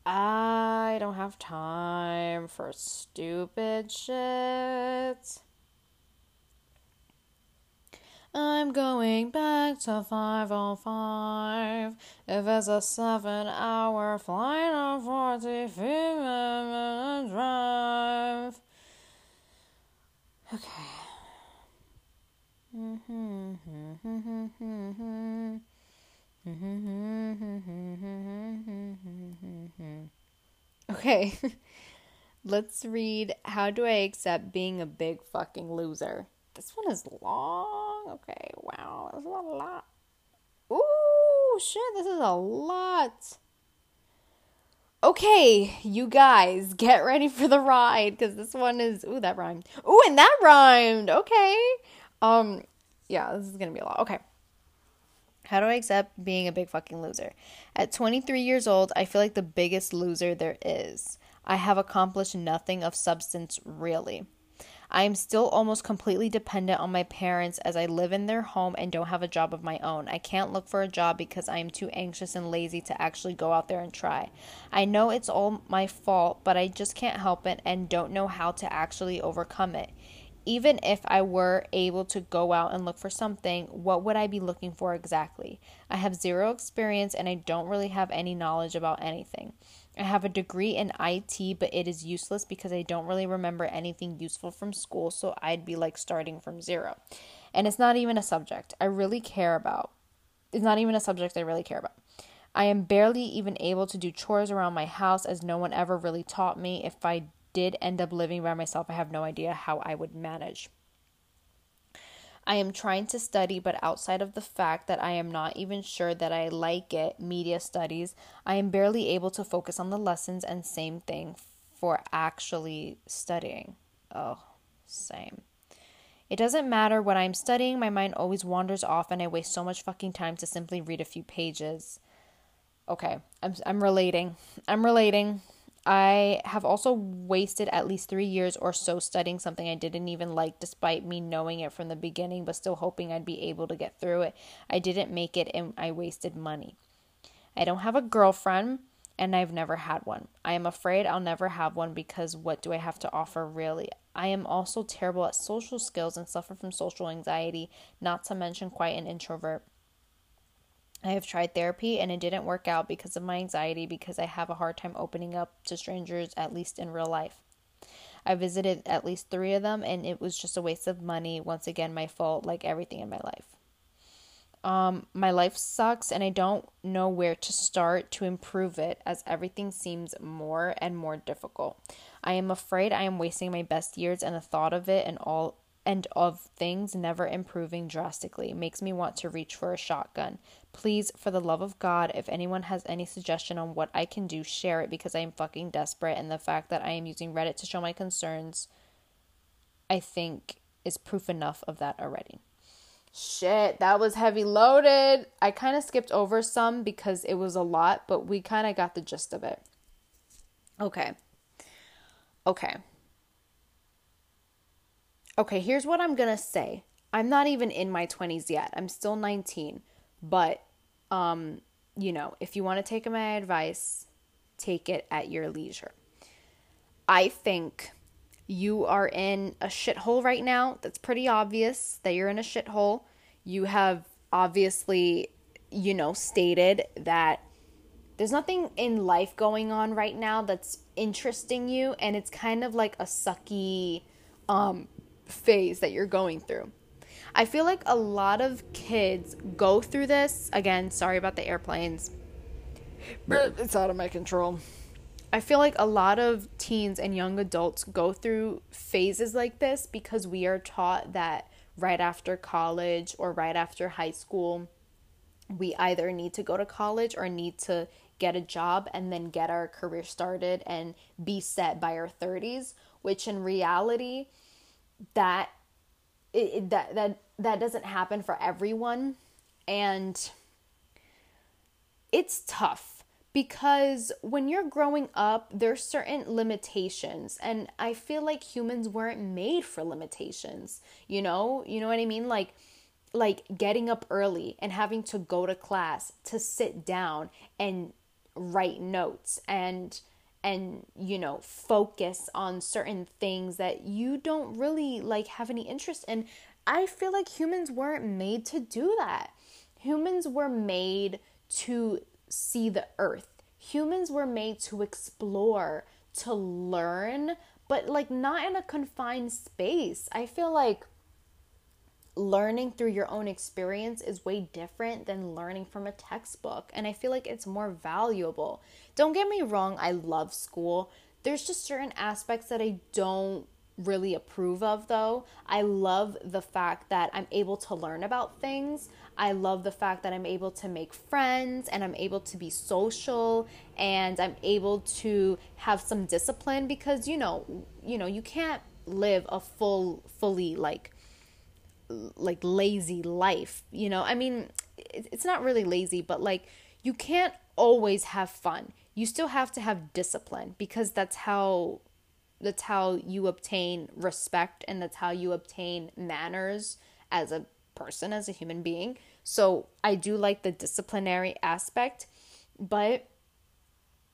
I don't have time for stupid shit. I'm going back to 505. If it's a seven hour flight or 40 minute drive. Okay. Okay. Let's read How Do I Accept Being a Big Fucking Loser? This one is long. Okay, wow. That's a lot, a lot. Ooh, shit, this is a lot. Okay, you guys, get ready for the ride because this one is ooh that rhymed. Ooh, and that rhymed. Okay. Um yeah, this is to be a lot. Okay. How do I accept being a big fucking loser? At 23 years old, I feel like the biggest loser there is. I have accomplished nothing of substance, really. I am still almost completely dependent on my parents as I live in their home and don't have a job of my own. I can't look for a job because I am too anxious and lazy to actually go out there and try. I know it's all my fault, but I just can't help it and don't know how to actually overcome it even if I were able to go out and look for something, what would I be looking for exactly? I have zero experience and I don't really have any knowledge about anything. I have a degree in IT, but it is useless because I don't really remember anything useful from school, so I'd be like starting from zero. And it's not even a subject I really care about. It's not even a subject I really care about. I am barely even able to do chores around my house as no one ever really taught me. If I did end up living by myself, I have no idea how I would manage. I am trying to study, but outside of the fact that I am not even sure that I like it, media studies, I am barely able to focus on the lessons, and same thing for actually studying. Oh, same. It doesn't matter what I'm studying, my mind always wanders off, and I waste so much fucking time to simply read a few pages. Okay, I'm, I'm relating. I'm relating. I have also wasted at least three years or so studying something I didn't even like, despite me knowing it from the beginning, but still hoping I'd be able to get through it. I didn't make it and I wasted money. I don't have a girlfriend and I've never had one. I am afraid I'll never have one because what do I have to offer really? I am also terrible at social skills and suffer from social anxiety, not to mention quite an introvert. I have tried therapy and it didn't work out because of my anxiety because I have a hard time opening up to strangers, at least in real life. I visited at least three of them and it was just a waste of money. Once again, my fault, like everything in my life. Um, my life sucks and I don't know where to start to improve it as everything seems more and more difficult. I am afraid I am wasting my best years and the thought of it and all and of things never improving drastically makes me want to reach for a shotgun. Please, for the love of God, if anyone has any suggestion on what I can do, share it because I am fucking desperate. And the fact that I am using Reddit to show my concerns, I think, is proof enough of that already. Shit, that was heavy loaded. I kind of skipped over some because it was a lot, but we kind of got the gist of it. Okay. Okay. Okay, here's what I'm going to say. I'm not even in my 20s yet. I'm still 19. But um, you know, if you want to take my advice, take it at your leisure. I think you are in a shithole right now. That's pretty obvious that you're in a shithole. You have obviously, you know, stated that there's nothing in life going on right now that's interesting you and it's kind of like a sucky um phase that you're going through. I feel like a lot of kids go through this. Again, sorry about the airplanes, but it's out of my control. I feel like a lot of teens and young adults go through phases like this because we are taught that right after college or right after high school, we either need to go to college or need to get a job and then get our career started and be set by our 30s, which in reality that it, that that that doesn't happen for everyone. And it's tough because when you're growing up there's certain limitations. And i feel like humans weren't made for limitations you know? You know what i mean? Like like getting up early and having to go to class to sit down and write notes and and you know focus on certain things that you don't really like have any interest in i feel like humans weren't made to do that. Humans were made to see the earth. Humans were made to explore to learn but like not in a confined space. I feel like learning through your own experience is way different than learning from a textbook. And I feel like it's more valuable. Don't get me wrong, I love school. There's just certain aspects that I don't really approve of, though. I love the fact that I'm able to learn about things. I love the fact that I'm able to make friends and I'm able to be social and I'm able to have some discipline because you know, you know, you can't live a full fully like like lazy life you know? I mean it's not really lazy but like you can't always have fun. You still have to have discipline because that's how that's how you obtain respect and that's how you obtain manners as a person as a human being. So i do like the disciplinary aspect but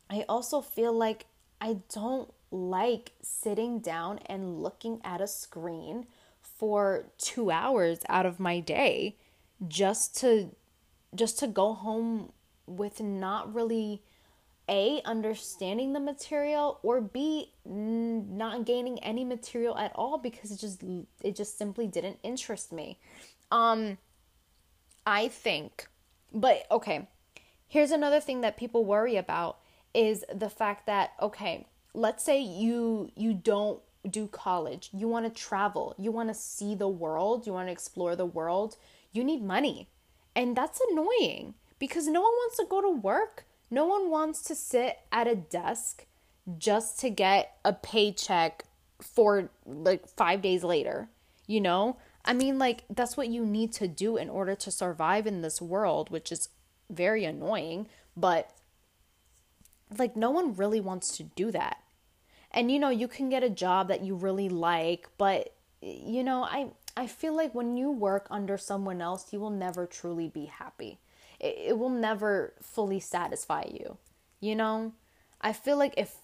i also feel like i don't like sitting down and looking at a screen for 2 hours out of my day just to just to go home with not really a understanding the material or b not gaining any material at all because it just it just simply didn't interest me. Um i think but okay here's another thing that people worry about is the fact that okay let's say you you don't do college, you want to travel, you want to see the world, you want to explore the world, you need money. And that's annoying because no one wants to go to work. No one wants to sit at a desk just to get a paycheck for like 5 days later, you know? I mean like that's what you need to do in order to survive in this world, which is very annoying, but like no one really wants to do that and you know you can get a job that you really like but you know i i feel like when you work under someone else you will never truly be happy. It, it will never fully satisfy you you know? I feel like if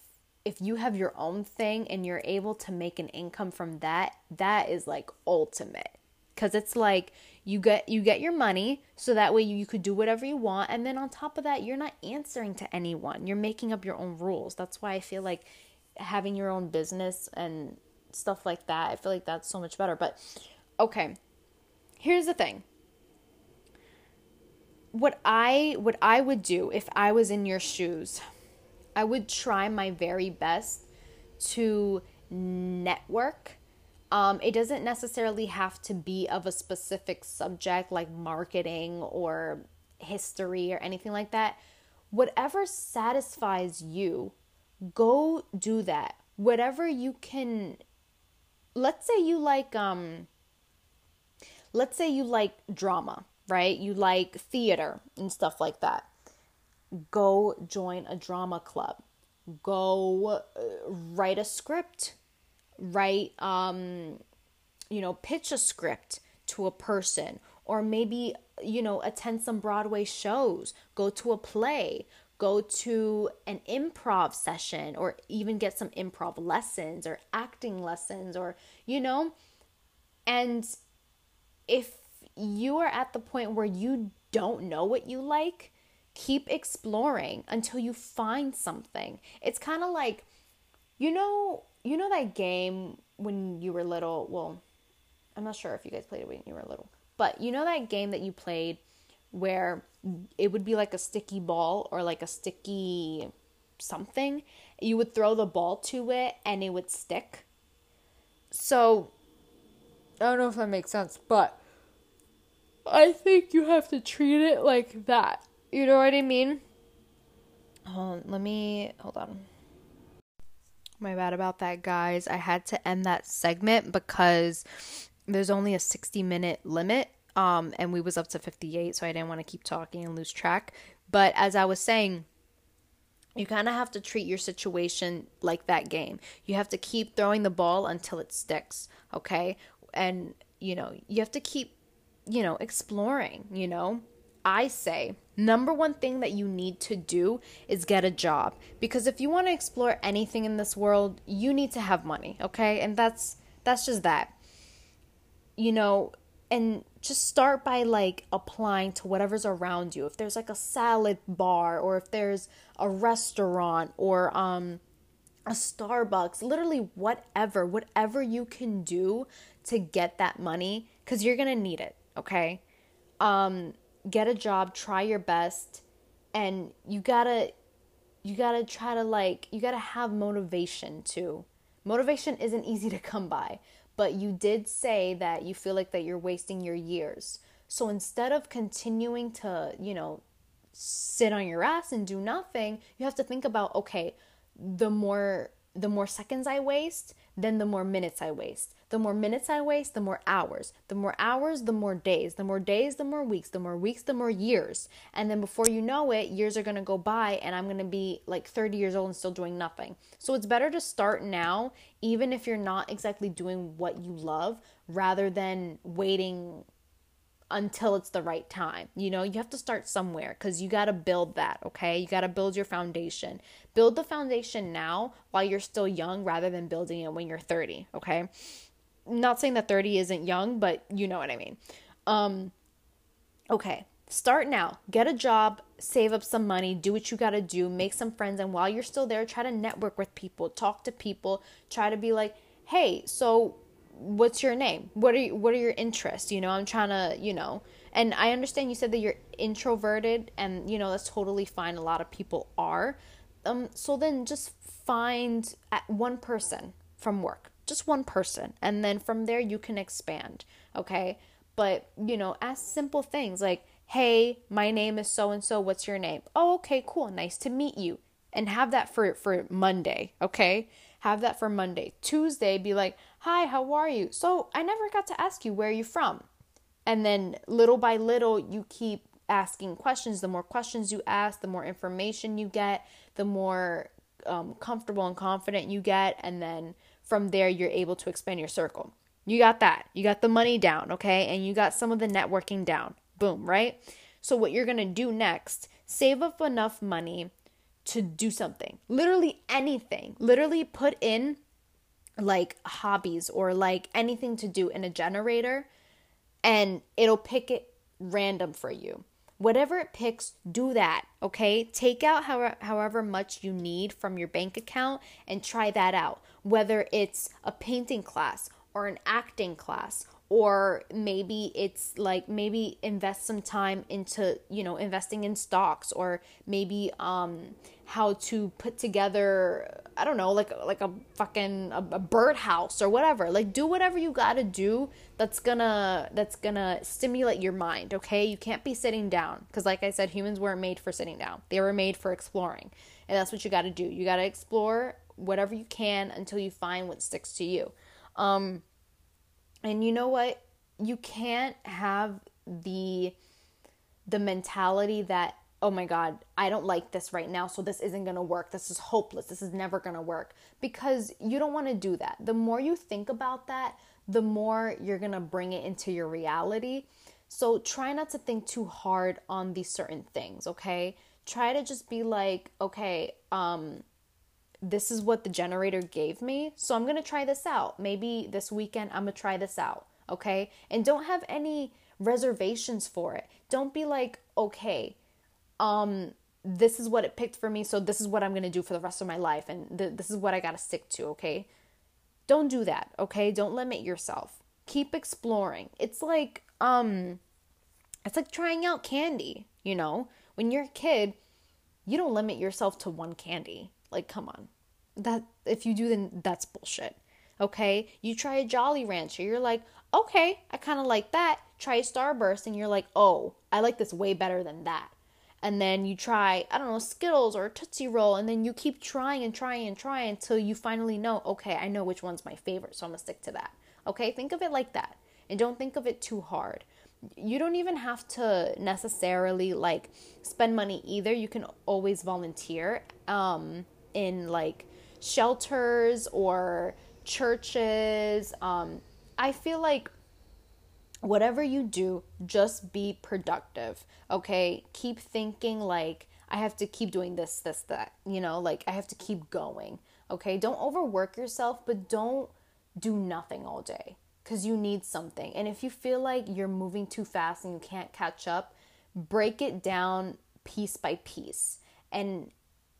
if you have your own thing and you're able to make an income from that that is like ultimate. Cuz it's like you get you get your money so that way you, you could do whatever you want. And then on top of that you're not answering to anyone. You're making up your own rules. That's why i feel like having your own business and stuff like that. I feel like that's so much better. But okay. Here's the thing. What I what I would do if I was in your shoes, I would try my very best to network. Um, it doesn't necessarily have to be of a specific subject like marketing or history or anything like that. Whatever satisfies you go do that. Whatever you can let's say you like um let's say you like drama, right? You like theater and stuff like that. Go join a drama club. Go uh, write a script. Write um you know, pitch a script to a person or maybe you know attend some broadway shows go to a play go to an improv session or even get some improv lessons or acting lessons or, you know, and if you are at the point where you don't know what you like, keep exploring until you find something. It's kind of like, you know, you know that game when you were little. Well, I'm not sure if you guys played it when you were little, but you know that game that you played where it would be like a sticky ball or like a sticky something. You would throw the ball to it and it would stick. So, I don't know if that makes sense, but I think you have to treat it like that. You know what I mean? Hold on, let me hold on. My bad about that, guys. I had to end that segment because there's only a 60 minute limit um and we was up to 58 so I didn't want to keep talking and lose track. But as I was saying, you kind of have to treat your situation like that game. You have to keep throwing the ball until it sticks, okay? And you know, you have to keep you know, exploring, you know? I say number one thing that you need to do is get a job because if you want to explore anything in this world, you need to have money, okay? And that's that's just that. You know, and just start by like applying to whatever's around you. If there's like a salad bar or if there's a restaurant or um a Starbucks, literally whatever, whatever you can do to get that money cuz you're going to need it, okay? Um get a job, try your best, and you gotta you gotta try to like you gotta have motivation too. Motivation isn't easy to come by, but you did say that you feel like that you're wasting your years. So instead of continuing to, you know, sit on your ass and do nothing, you have to think about okay, the more the more seconds I waste, then the more minutes I waste. The more minutes I waste, the more hours. The more hours, the more days. The more days, the more weeks. The more weeks, the more years. And then before you know it, years are going to go by and I'm going to be like 30 years old and still doing nothing. So it's better to start now, even if you're not exactly doing what you love, rather than waiting until it's the right time. You know, you have to start somewhere because you got to build that, okay? You got to build your foundation. Build the foundation now while you're still young rather than building it when you're 30, okay? Not saying that 30 isn't young, but you know what I mean. Um, okay, start now. Get a job, save up some money, do what you got to do, make some friends. And while you're still there, try to network with people, talk to people, try to be like, hey, so what's your name? What are you, what are your interests? You know, I'm trying to, you know, and I understand you said that you're introverted and, you know, that's totally fine. A lot of people are. Um, so then just find one person from work just one person and then from there you can expand okay? But you know ask simple things like hey my name is so and so what's your name? Oh okay cool nice to meet you. And have that for for monday okay? Have that for monday. Tuesday be like hi how are you? So i never got to ask you where are you from? And then little by little you keep asking questions. The more questions you ask the more information you get the more um, comfortable and confident you get and then from there you're able to expand your circle. You got that. You got the money down, okay? And you got some of the networking down. Boom, right? So what you're going to do next, save up enough money to do something. Literally anything. Literally put in like hobbies or like anything to do in a generator and it'll pick it random for you. Whatever it picks, do that, okay? Take out however, however much you need from your bank account and try that out whether it's a painting class or an acting class or maybe it's like maybe invest some time into you know investing in stocks or maybe um how to put together i don't know like like a fucking a, a birdhouse or whatever. Like do whatever you got to do that's gonna that's gonna stimulate your mind okay? You can't be sitting down because like i said humans weren't made for sitting down. They were made for exploring. And that's what you got to do. You got to explore whatever you can until you find what sticks to you. Um, and you know what? You can't have the the mentality that oh my god, I don't like this right now, so this isn't going to work. This is hopeless. This is never going to work because you don't want to do that. The more you think about that, the more you're going to bring it into your reality. So try not to think too hard on these certain things, okay? Try to just be like, okay, um this is what the generator gave me. So I'm going to try this out. Maybe this weekend I'm going to try this out. Okay. And don't have any reservations for it. Don't be like, okay, um, this is what it picked for me. So this is what I'm going to do for the rest of my life. And th- this is what I got to stick to. Okay. Don't do that. Okay. Don't limit yourself. Keep exploring. It's like, um, it's like trying out candy, you know? When you're a kid, you don't limit yourself to one candy. Like, come on. That if you do then that's bullshit. Okay? You try a jolly rancher you're like okay i kind of like that. Try a starburst and you're like oh i like this way better than that. And then you try, I don't know, Skittles or Tootsie Roll, and then you keep trying and trying and trying until you finally know, okay, I know which one's my favorite, so I'm gonna stick to that. Okay, think of it like that, and don't think of it too hard. You don't even have to necessarily like spend money either. You can always volunteer. Um, in like shelters or churches. Um, I feel like whatever you do, just be productive. Okay? Keep thinking like I have to keep doing this, this, that. You know, like I have to keep going. Okay? Don't overwork yourself, but don't do nothing all day because you need something. And if you feel like you're moving too fast and you can't catch up, break it down piece by piece and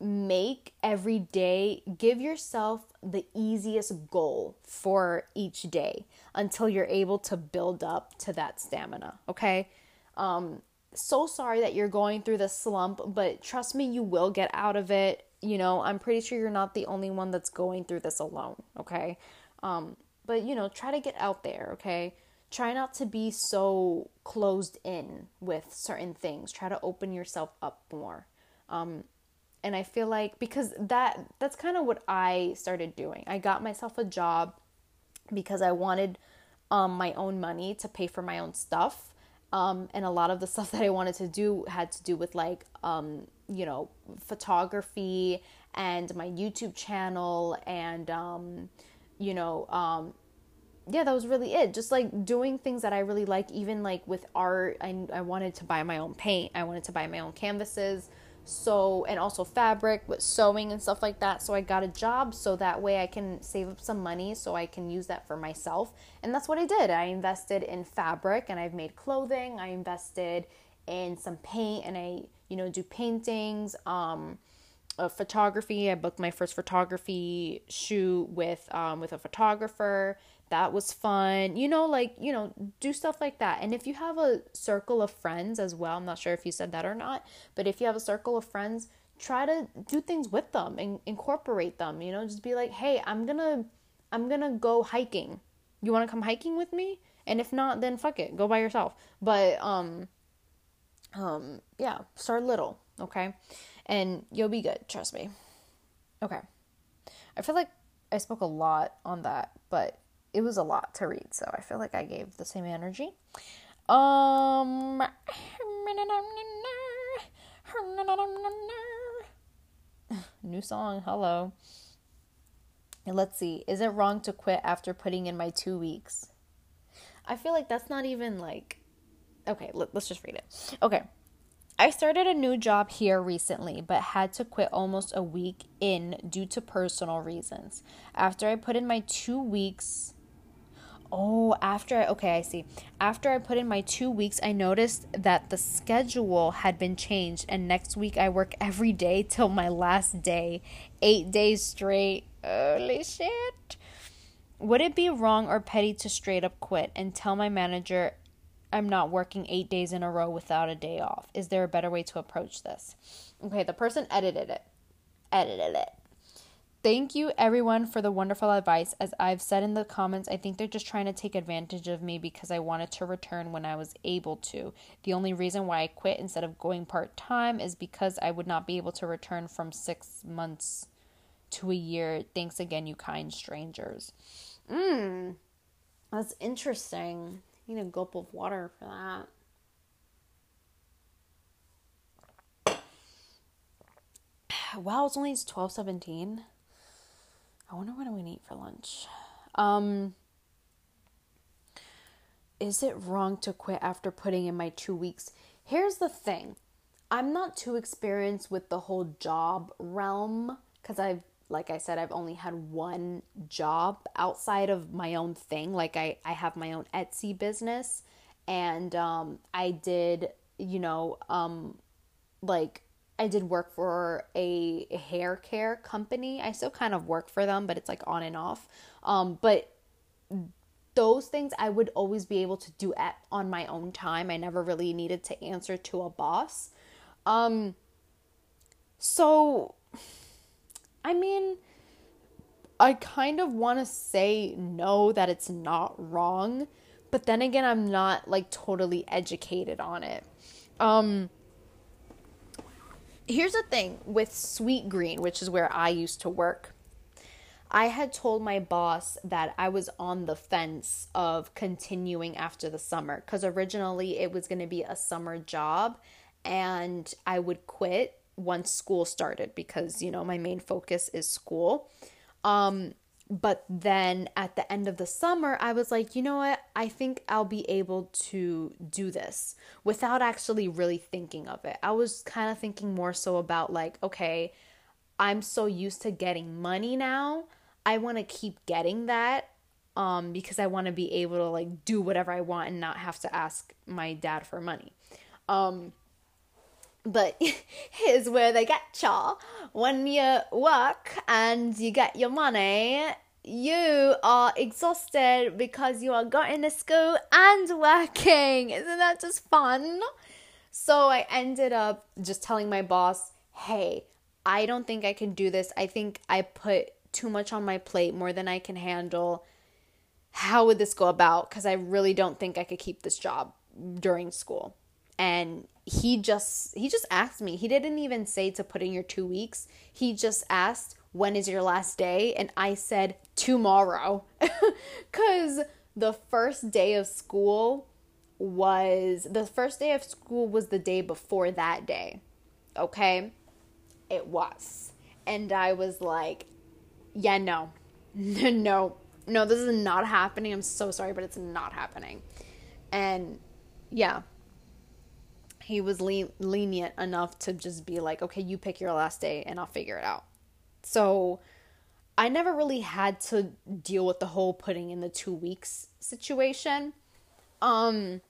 make every day, give yourself the easiest goal for each day until you're able to build up to that stamina. Okay. Um, so sorry that you're going through this slump, but trust me, you will get out of it. You know, I'm pretty sure you're not the only one that's going through this alone. Okay. Um, but you know, try to get out there. Okay. Try not to be so closed in with certain things. Try to open yourself up more. Um, and I feel like because that that's kind of what I started doing. I got myself a job because I wanted um, my own money to pay for my own stuff. Um, and a lot of the stuff that I wanted to do had to do with like um, you know photography and my YouTube channel and um, you know um, yeah that was really it just like doing things that I really like even like with art I, I wanted to buy my own paint I wanted to buy my own canvases so and also fabric with sewing and stuff like that. So i got a job so that way i can save up some money so i can use that for myself. And that's what i did. I invested in fabric and i've made clothing. I invested in some paint and i you know do paintings um photography. I booked my first photography shoot with um with a photographer that was fun. You know, like, you know, do stuff like that. And if you have a circle of friends as well, I'm not sure if you said that or not, but if you have a circle of friends, try to do things with them and incorporate them, you know, just be like, "Hey, I'm going to I'm going to go hiking. You want to come hiking with me?" And if not, then fuck it, go by yourself. But um um yeah, start little, okay? And you'll be good, trust me. Okay. I feel like I spoke a lot on that, but it was a lot to read, so I feel like I gave the same energy. Um new song, hello. Let's see, is it wrong to quit after putting in my 2 weeks? I feel like that's not even like Okay, let, us just read it. Okay. I started a new job here recently, but had to quit almost a week in due to personal reasons. After I put in my two weeks, Oh, after I, okay, I see. After I put in my 2 weeks, I noticed that the schedule had been changed and next week I work every day till my last day. 8 days straight. Holy shit. Would it be wrong or petty to straight up quit and tell my manager I'm not working 8 days in a row without a day off? Is there a better way to approach this? Okay, the person edited it. Edited it. Thank you, everyone, for the wonderful advice. As I've said in the comments, I think they're just trying to take advantage of me because I wanted to return when I was able to. The only reason why I quit instead of going part time is because I would not be able to return from six months to a year. Thanks again, you kind strangers. Mmm, that's interesting. You need a gulp of water for that. Wow, it's only twelve seventeen. I wonder what I'm going to eat for lunch. Um, is it wrong to quit after putting in my two weeks? Here's the thing I'm not too experienced with the whole job realm because I've, like I said, I've only had one job outside of my own thing. Like I, I have my own Etsy business and um, I did, you know, um, like I did work for a hair care company. I still kind of work for them, but it's like on and off. Um, but those things I would always be able to do at on my own time. I never really needed to answer to a boss. Um, so, I mean, I kind of want to say no that it's not wrong, but then again, I'm not like totally educated on it. Um, here's the thing with Sweetgreen, which is where I used to work. I had told my boss that I was on the fence of continuing after the summer because originally it was going to be a summer job and I would quit once school started because, you know, my main focus is school. Um, but then at the end of the summer, I was like, you know what? I think I'll be able to do this without actually really thinking of it. I was kind of thinking more so about, like, okay, I'm so used to getting money now. I want to keep getting that um, because I want to be able to like do whatever I want and not have to ask my dad for money. Um, but here's where they get you. When you work and you get your money, you are exhausted because you are going to school and working. Isn't that just fun? So I ended up just telling my boss, hey, I don't think I can do this. I think I put too much on my plate, more than I can handle. How would this go about? Because I really don't think I could keep this job during school. And he just he just asked me. He didn't even say to put in your two weeks. He just asked, when is your last day? And I said, tomorrow. Because the first day of school was the first day of school was the day before that day. Okay? It was. And I was like, yeah, no, no, no, this is not happening. I'm so sorry, but it's not happening. And yeah, he was le- lenient enough to just be like, okay, you pick your last day and I'll figure it out. So I never really had to deal with the whole putting in the two weeks situation. Um,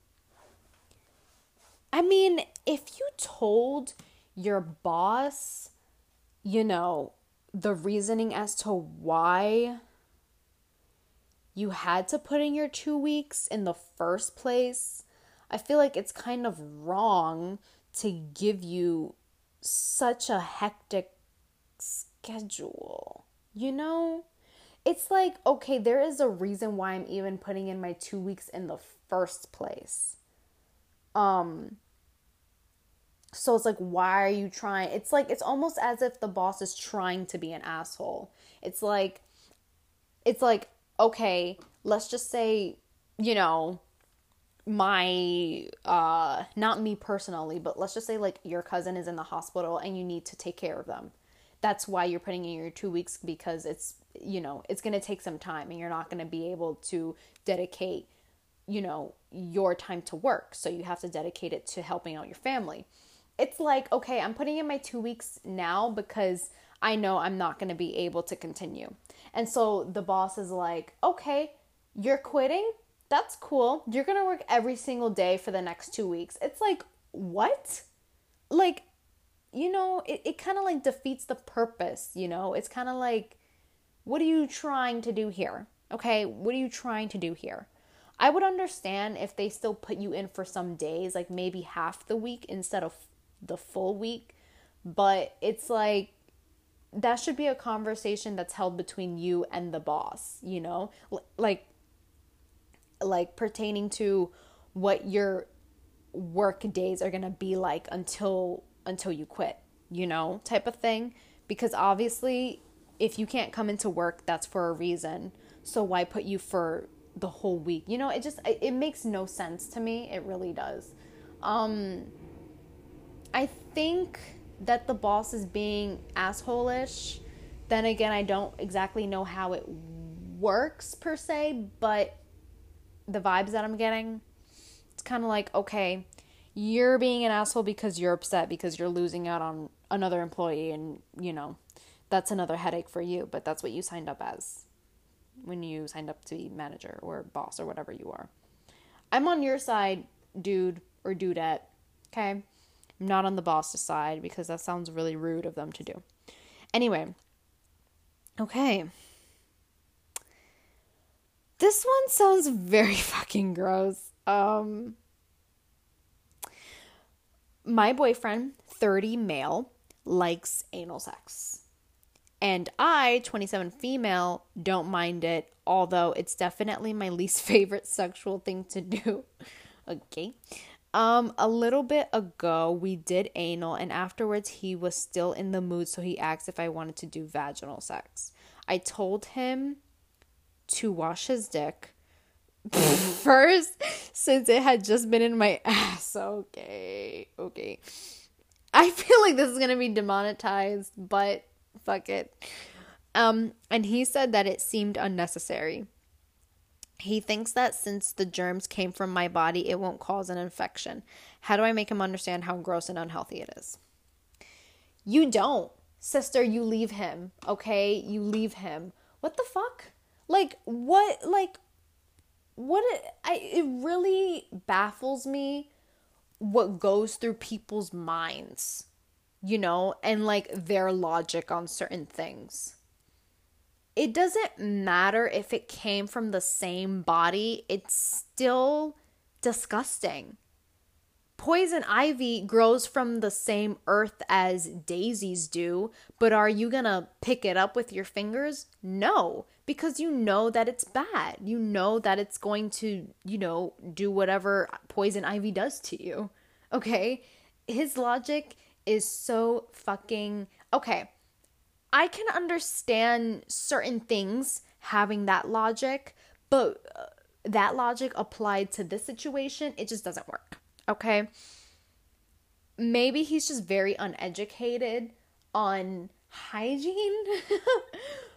I mean, if you told your boss, you know, the reasoning as to why you had to put in your two weeks in the first place, I feel like it's kind of wrong to give you such a hectic schedule. You know? It's like, okay, there is a reason why I'm even putting in my two weeks in the first place. Um, so it's like, why are you trying? It's like, it's almost as if the boss is trying to be an asshole. It's like, it's like, okay, let's just say, you know, my, uh, not me personally, but let's just say like your cousin is in the hospital and you need to take care of them. That's why you're putting in your two weeks because it's, you know, it's going to take some time and you're not going to be able to dedicate, you know, your time to work. So you have to dedicate it to helping out your family it's like, okay, I'm putting in my two weeks now because I know I'm not going to be able to continue. And so the boss is like, okay, you're quitting? That's cool. You're going to work every single day for the next two weeks. It's like, what? Like, you know, it, it kind of like defeats the purpose, you know? It's kind of like, what are you trying to do here? Okay, what are you trying to do here? I would understand if they still put you in for some days, like maybe half the week instead of the full week, but it's like that should be a conversation that's held between you and the boss, you know? Like like pertaining to what your work days are going to be like until until you quit, you know, type of thing because obviously if you can't come into work, that's for a reason. So why put you for the whole week? You know, it just it makes no sense to me. It really does. Um I think that the boss is being assholeish. Then again, I don't exactly know how it works per se, but the vibes that I'm getting, it's kind of like, okay, you're being an asshole because you're upset because you're losing out on another employee and, you know, that's another headache for you, but that's what you signed up as when you signed up to be manager or boss or whatever you are. I'm on your side, dude or dudette. Okay? I'm not on the boss's side because that sounds really rude of them to do. Anyway, okay. This one sounds very fucking gross. Um my boyfriend, 30 male, likes anal sex. And I, 27 female, don't mind it, although it's definitely my least favorite sexual thing to do. okay. Um, a little bit ago, we did anal, and afterwards, he was still in the mood, so he asked if I wanted to do vaginal sex. I told him to wash his dick first, since it had just been in my ass. Okay, okay. I feel like this is gonna be demonetized, but fuck it. Um, and he said that it seemed unnecessary. He thinks that since the germs came from my body, it won't cause an infection. How do I make him understand how gross and unhealthy it is? You don't. Sister, you leave him, okay? You leave him. What the fuck? Like what like what it, I it really baffles me what goes through people's minds, you know, and like their logic on certain things it doesn't matter if it came from the same body, it's still disgusting. Poison ivy grows from the same earth as daisies do, but are you gonna pick it up with your fingers? No, because you know that it's bad. You know that it's going to, you know, do whatever poison ivy does to you. Okay? His logic is so fucking. Okay, I can understand certain things having that logic, but uh, that logic applied to this situation, it just doesn't work. Okay? Maybe he's just very uneducated on hygiene,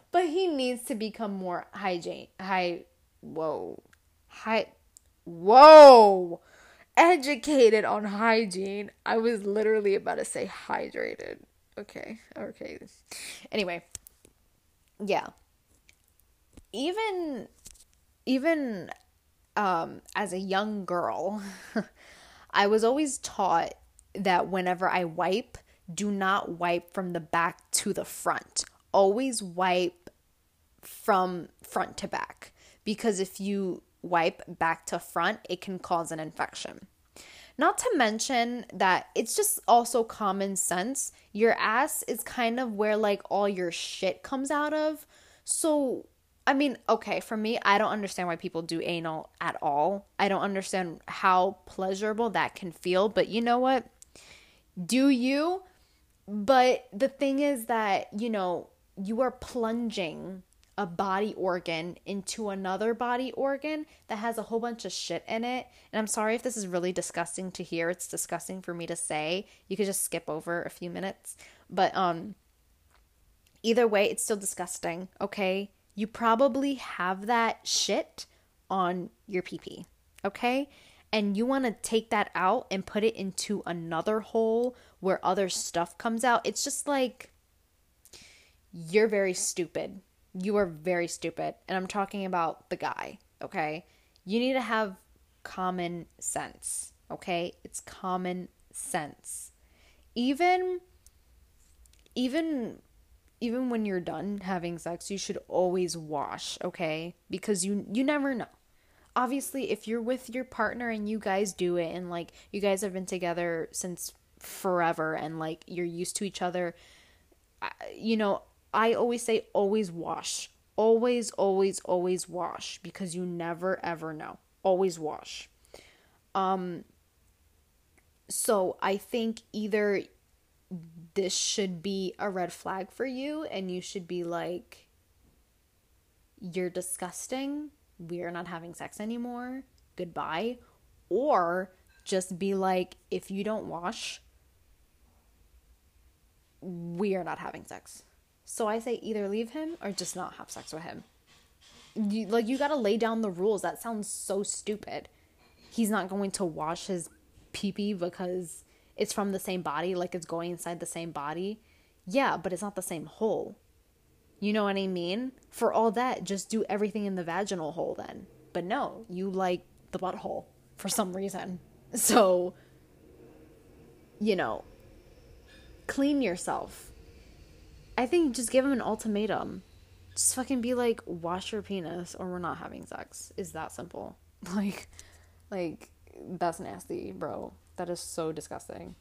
needs to become more hygiene. High, whoa, high, whoa, educated on hygiene. I was literally about to say hydrated. Okay. Okay. Anyway, yeah. Even even um as a young girl, I was always taught that whenever I wipe, do not wipe from the back to the front. Always wipe from front to back because if you wipe back to front, it can cause an infection. Not to mention that it's just also common sense. Your ass is kind of where like all your shit comes out of. So, I mean, okay, for me, I don't understand why people do anal at all. I don't understand how pleasurable that can feel, but you know what? Do you? But the thing is that, you know, you are plunging a body organ into another body organ that has a whole bunch of shit in it. And I'm sorry if this is really disgusting to hear. It's disgusting for me to say. You could just skip over a few minutes. But um either way, it's still disgusting, okay? You probably have that shit on your PP, okay? And you want to take that out and put it into another hole where other stuff comes out. It's just like you're very stupid you are very stupid. And I'm talking about the guy, okay? You need to have common sense, okay? It's common sense. Even even even when you're done having sex, you should always wash, okay? Because you you never know. Obviously, if you're with your partner and you guys do it and like you guys have been together since forever and like you're used to each other, you know, I always say always wash. Always, always, always wash because you never ever know. Always wash. Um so I think either this should be a red flag for you and you should be like you're disgusting. We are not having sex anymore. Goodbye. Or just be like if you don't wash, we are not having sex. So I say either leave him or just not have sex with him. You, like you got to lay down the rules. That sounds so stupid. He's not going to wash his pee pee because it's from the same body, like it's going inside the same body. Yeah, but it's not the same hole. You know what I mean? For all that, just do everything in the vaginal hole then. But no, you like the butthole for some reason. So, you know, clean yourself I think just give him an ultimatum. Just fucking be like, wash your penis or we're not having sex. Is that simple? Like, like that's nasty, bro. That is so disgusting.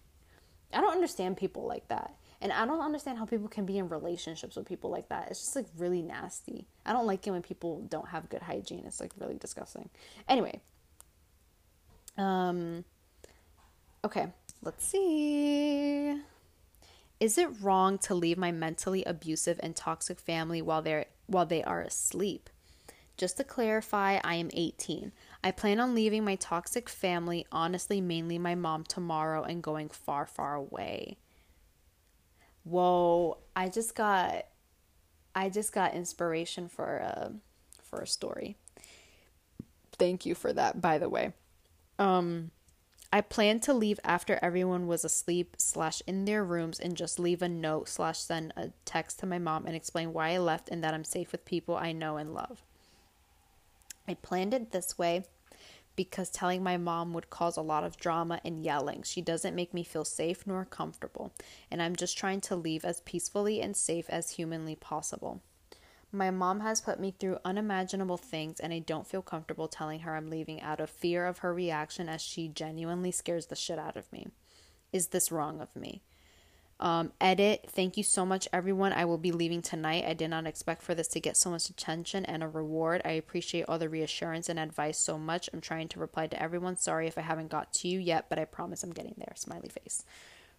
I don't understand people like that. And I don't understand how people can be in relationships with people like that. It's just like really nasty. I don't like it when people don't have good hygiene. It's like really disgusting. Anyway, um Okay, let's see. Is it wrong to leave my mentally abusive and toxic family while they're while they are asleep? Just to clarify, I am 18. I plan on leaving my toxic family, honestly, mainly my mom, tomorrow and going far, far away. Whoa, I just got I just got inspiration for a for a story. Thank you for that, by the way. Um I planned to leave after everyone was asleep slash in their rooms and just leave a note slash send a text to my mom and explain why I left and that I'm safe with people I know and love. I planned it this way because telling my mom would cause a lot of drama and yelling. She doesn't make me feel safe nor comfortable, and I'm just trying to leave as peacefully and safe as humanly possible. My mom has put me through unimaginable things, and I don't feel comfortable telling her I'm leaving out of fear of her reaction as she genuinely scares the shit out of me. Is this wrong of me? Um, edit. Thank you so much, everyone. I will be leaving tonight. I did not expect for this to get so much attention and a reward. I appreciate all the reassurance and advice so much. I'm trying to reply to everyone. Sorry if I haven't got to you yet, but I promise I'm getting there. Smiley face.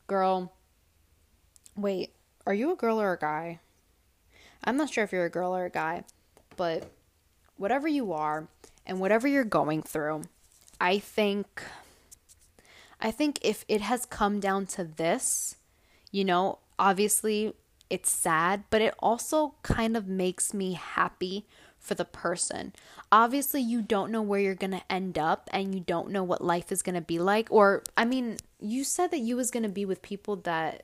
Girl, wait, are you a girl or a guy? I'm not sure if you're a girl or a guy, but whatever you are and whatever you're going through, I think I think if it has come down to this, you know, obviously it's sad, but it also kind of makes me happy for the person. Obviously, you don't know where you're going to end up and you don't know what life is going to be like or I mean, you said that you was going to be with people that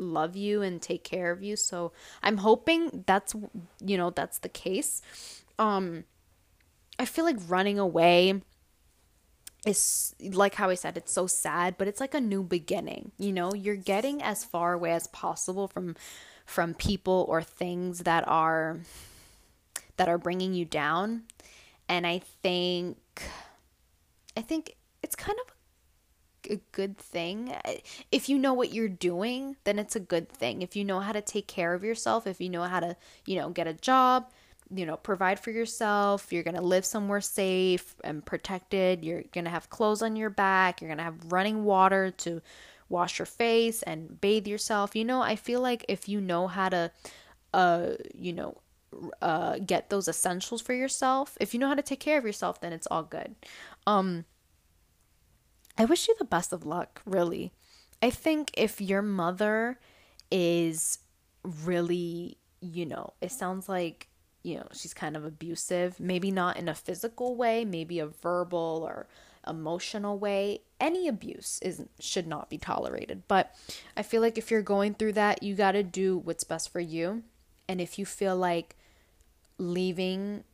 love you and take care of you. So, I'm hoping that's you know, that's the case. Um I feel like running away is like how I said, it's so sad, but it's like a new beginning. You know, you're getting as far away as possible from from people or things that are that are bringing you down. And I think I think it's kind of a good thing. If you know what you're doing, then it's a good thing. If you know how to take care of yourself, if you know how to, you know, get a job, you know, provide for yourself. You're going to live somewhere safe and protected. You're going to have clothes on your back. You're going to have running water to wash your face and bathe yourself. You know, I feel like if you know how to, uh, you know, uh, get those essentials for yourself, if you know how to take care of yourself, then it's all good. Um, I wish you the best of luck, really. I think if your mother is really, you know, it sounds like you know, she's kind of abusive, maybe not in a physical way, maybe a verbal or emotional way. Any abuse is should not be tolerated. But I feel like if you're going through that, you got to do what's best for you. And if you feel like leaving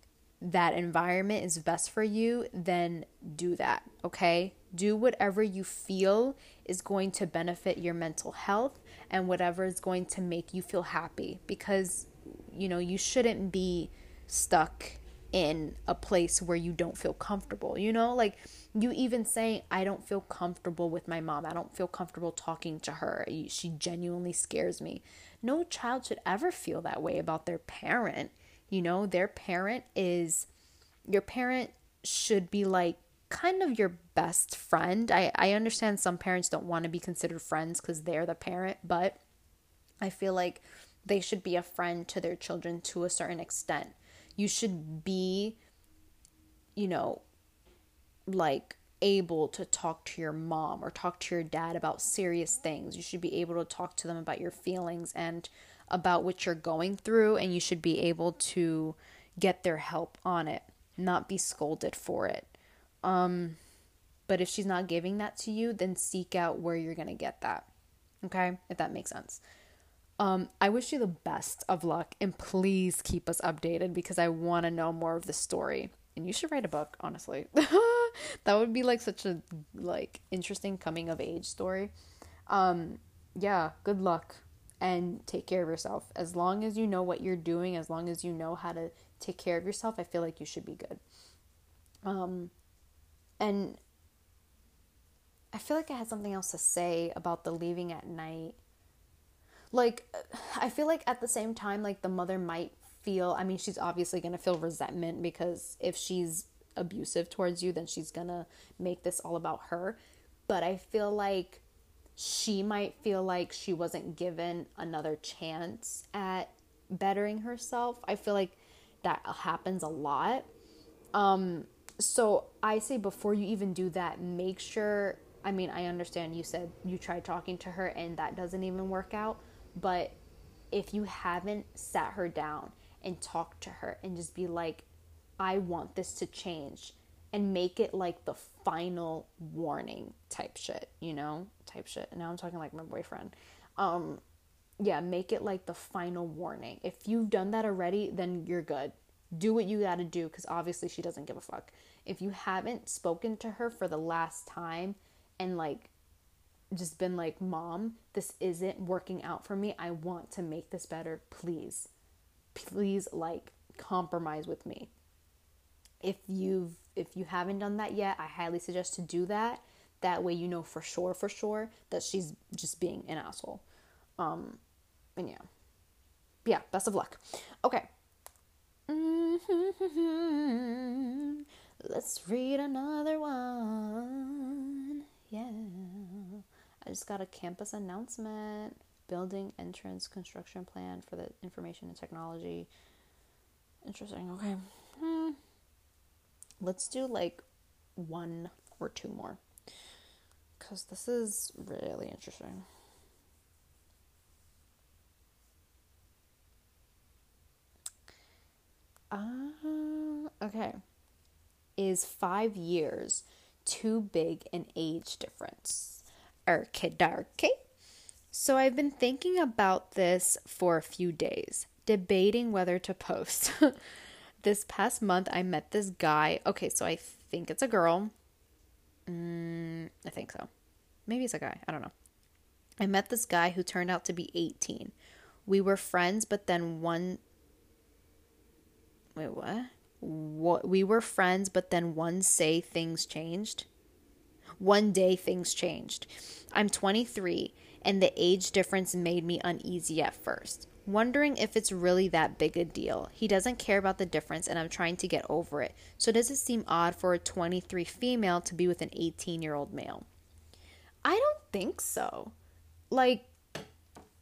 that environment is best for you, then do that, okay? Do whatever you feel is going to benefit your mental health and whatever is going to make you feel happy because you know, you shouldn't be stuck in a place where you don't feel comfortable. You know, like you even saying, I don't feel comfortable with my mom. I don't feel comfortable talking to her. She genuinely scares me. No child should ever feel that way about their parent. You know, their parent is, your parent should be like kind of your best friend. I, I understand some parents don't want to be considered friends because they're the parent, but I feel like they should be a friend to their children to a certain extent. You should be, you know, like able to talk to your mom or talk to your dad about serious things. You should be able to talk to them about your feelings and about what you're going through, and you should be able to get their help on it, not be scolded for it. Um, but if she's not giving that to you, then seek out where you're going to get that. Okay? If that makes sense. Um, I wish you the best of luck and please keep us updated because I want to know more of the story. And you should write a book, honestly. that would be like such a like interesting coming of age story. Um, yeah, good luck and take care of yourself. As long as you know what you're doing, as long as you know how to take care of yourself, I feel like you should be good. Um, and I feel like I had something else to say about the leaving at night like I feel like at the same time like the mother might feel I mean she's obviously going to feel resentment because if she's abusive towards you then she's going to make this all about her but I feel like she might feel like she wasn't given another chance at bettering herself. I feel like that happens a lot. Um, so I say before you even do that, make sure. I mean, I understand you said you tried talking to her and that doesn't even work out, but if you haven't sat her down and talked to her and just be like, I want this to change and make it like the final warning type shit, you know? Type shit. Now I'm talking like my boyfriend. Um yeah, make it like the final warning. If you've done that already, then you're good. Do what you got to do cuz obviously she doesn't give a fuck. If you haven't spoken to her for the last time and like just been like, "Mom, this isn't working out for me. I want to make this better. Please. Please like compromise with me." If you've if you haven't done that yet, I highly suggest to do that. That way you know for sure for sure that she's just being an asshole. Um and yeah. Yeah, best of luck. Okay. Let's read another one. Yeah. I just got a campus announcement. Building entrance construction plan for the information and technology. Interesting. Okay. Hmm. Let's do like one or two more. Because this is really interesting. Uh, okay. Is five years too big an age difference? Arkidarky. So I've been thinking about this for a few days, debating whether to post. this past month, I met this guy. Okay, so I think it's a girl. Mm, I think so. Maybe it's a guy. I don't know. I met this guy who turned out to be 18. We were friends, but then one Wait, what? What we were friends, but then one say things changed. One day things changed. I'm 23 and the age difference made me uneasy at first, wondering if it's really that big a deal. He doesn't care about the difference and I'm trying to get over it. So does it seem odd for a 23 female to be with an 18-year-old male? I don't think so. Like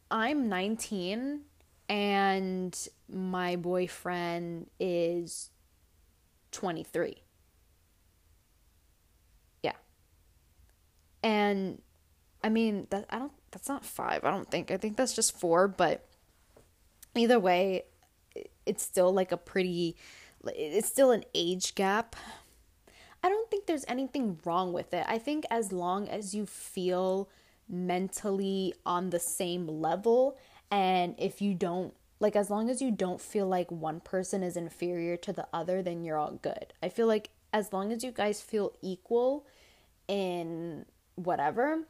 I'm 19 and my boyfriend is 23. Yeah. And I mean, that I don't that's not 5. I don't think. I think that's just 4, but either way, it's still like a pretty it's still an age gap. I don't think there's anything wrong with it. I think as long as you feel mentally on the same level and if you don't, like, as long as you don't feel like one person is inferior to the other, then you're all good. I feel like as long as you guys feel equal in whatever,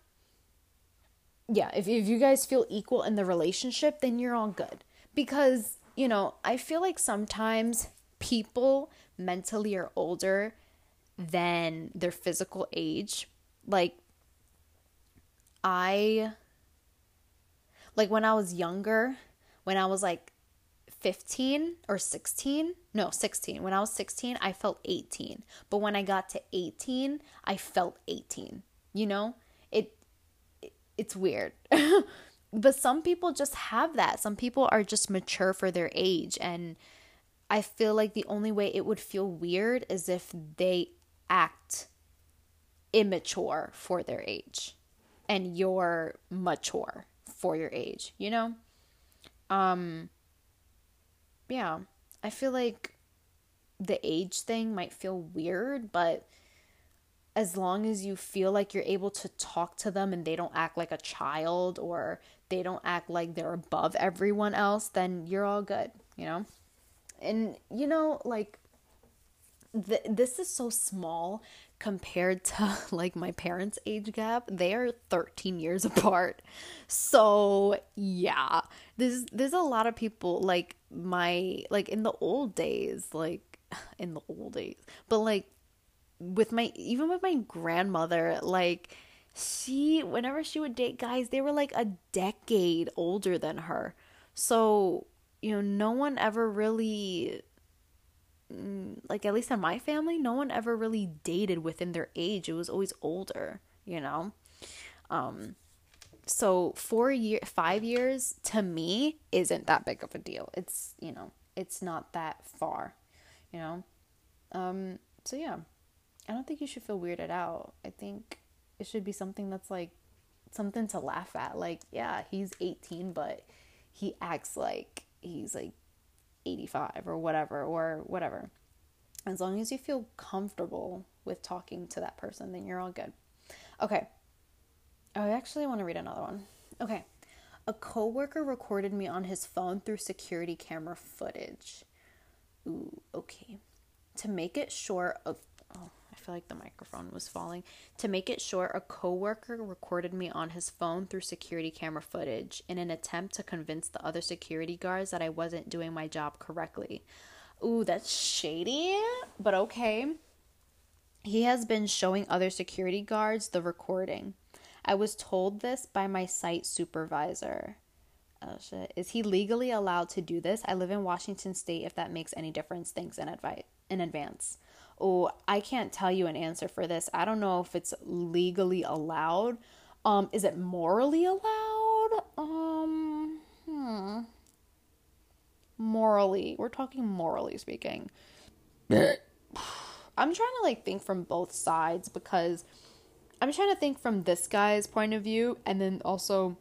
yeah, if, if you guys feel equal in the relationship, then you're all good. Because, you know, I feel like sometimes people mentally are older than their physical age. Like, I like when I was younger, when I was like 15 or 16, no, 16. When I was 16, I felt 18. But when I got to 18, I felt 18. You know? It, it it's weird. but some people just have that. Some people are just mature for their age and I feel like the only way it would feel weird is if they act immature for their age and you're mature for your age, you know? Um yeah, I feel like the age thing might feel weird, but as long as you feel like you're able to talk to them and they don't act like a child or they don't act like they're above everyone else, then you're all good, you know? And you know, like th- this is so small compared to like my parents' age gap, they are 13 years apart. So, yeah. There's there's a lot of people like my like in the old days, like in the old days. But like with my even with my grandmother, like she whenever she would date guys, they were like a decade older than her. So, you know, no one ever really Mm, like at least in my family, no one ever really dated within their age. It was always older, you know? Um, so four year, five years to me isn't that big of a deal. It's, you know, it's not that far, you know? Um, so yeah, I don't think you should feel weirded out. I think it should be something that's like something to laugh at. Like, yeah, he's 18, but he acts like he's like 85 or whatever, or whatever. As long as you feel comfortable with talking to that person, then you're all good. Okay. Oh, I actually want to read another one. Okay. A coworker recorded me on his phone through security camera footage. Ooh, okay. To make it short, I feel like the microphone was falling. To make it short, a coworker recorded me on his phone through security camera footage in an attempt to convince the other security guards that I wasn't doing my job correctly. Ooh, that's shady, but okay. He has been showing other security guards the recording. I was told this by my site supervisor. Oh shit. Is he legally allowed to do this? I live in Washington state if that makes any difference. Thanks in advice in advance. Oh, I can't tell you an answer for this. I don't know if it's legally allowed. Um is it morally allowed? Um hmm. Morally. We're talking morally speaking. I'm trying to like think from both sides because I'm trying to think from this guy's point of view and then also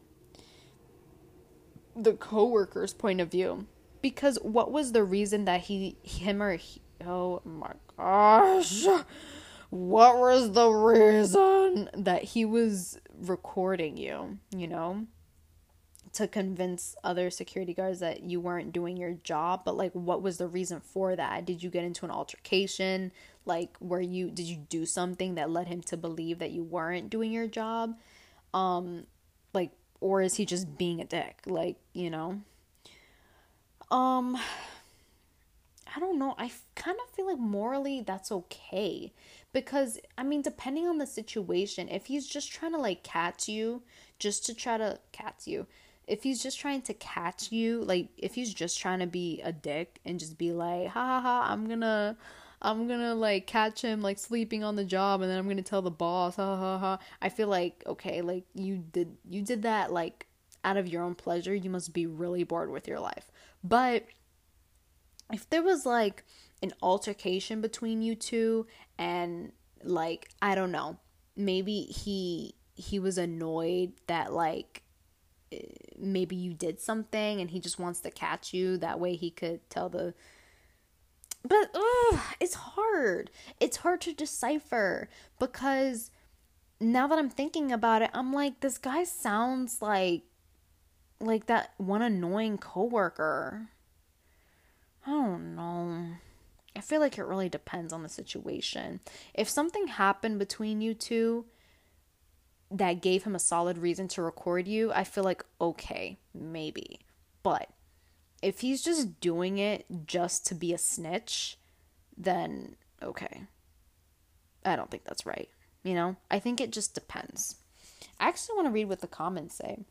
the coworker's point of view. Because what was the reason that he him or he, oh my gosh. What was the reason that he was recording you, you know? to convince other security guards that you weren't doing your job but like what was the reason for that did you get into an altercation like where you did you do something that led him to believe that you weren't doing your job um like or is he just being a dick like you know um I don't know. I kind of feel like morally that's okay because I mean, depending on the situation, if he's just trying to like catch you, just to try to catch you, if he's just trying to catch you, like if he's just trying to be a dick and just be like, ha ha ha, I'm gonna I'm gonna like catch him like sleeping on the job and then I'm gonna tell the boss, ha ha ha. I feel like okay, like you did you did that like out of your own pleasure. You must be really bored with your life. But if there was like an altercation between you two and like I don't know, maybe he he was annoyed that like eh, maybe you did something and he just wants to catch you that way he could tell the but ugh, it's hard. It's hard to decipher because now that i'm thinking about it i'm like this guy sounds like like that one annoying coworker i don't know i feel like it really depends on the situation if something happened between you two that gave him a solid reason to record you, I feel like okay, maybe. But if he's just doing it just to be a snitch, then okay. I don't think that's right. You know? I think it just depends. I actually want to read what the comments say.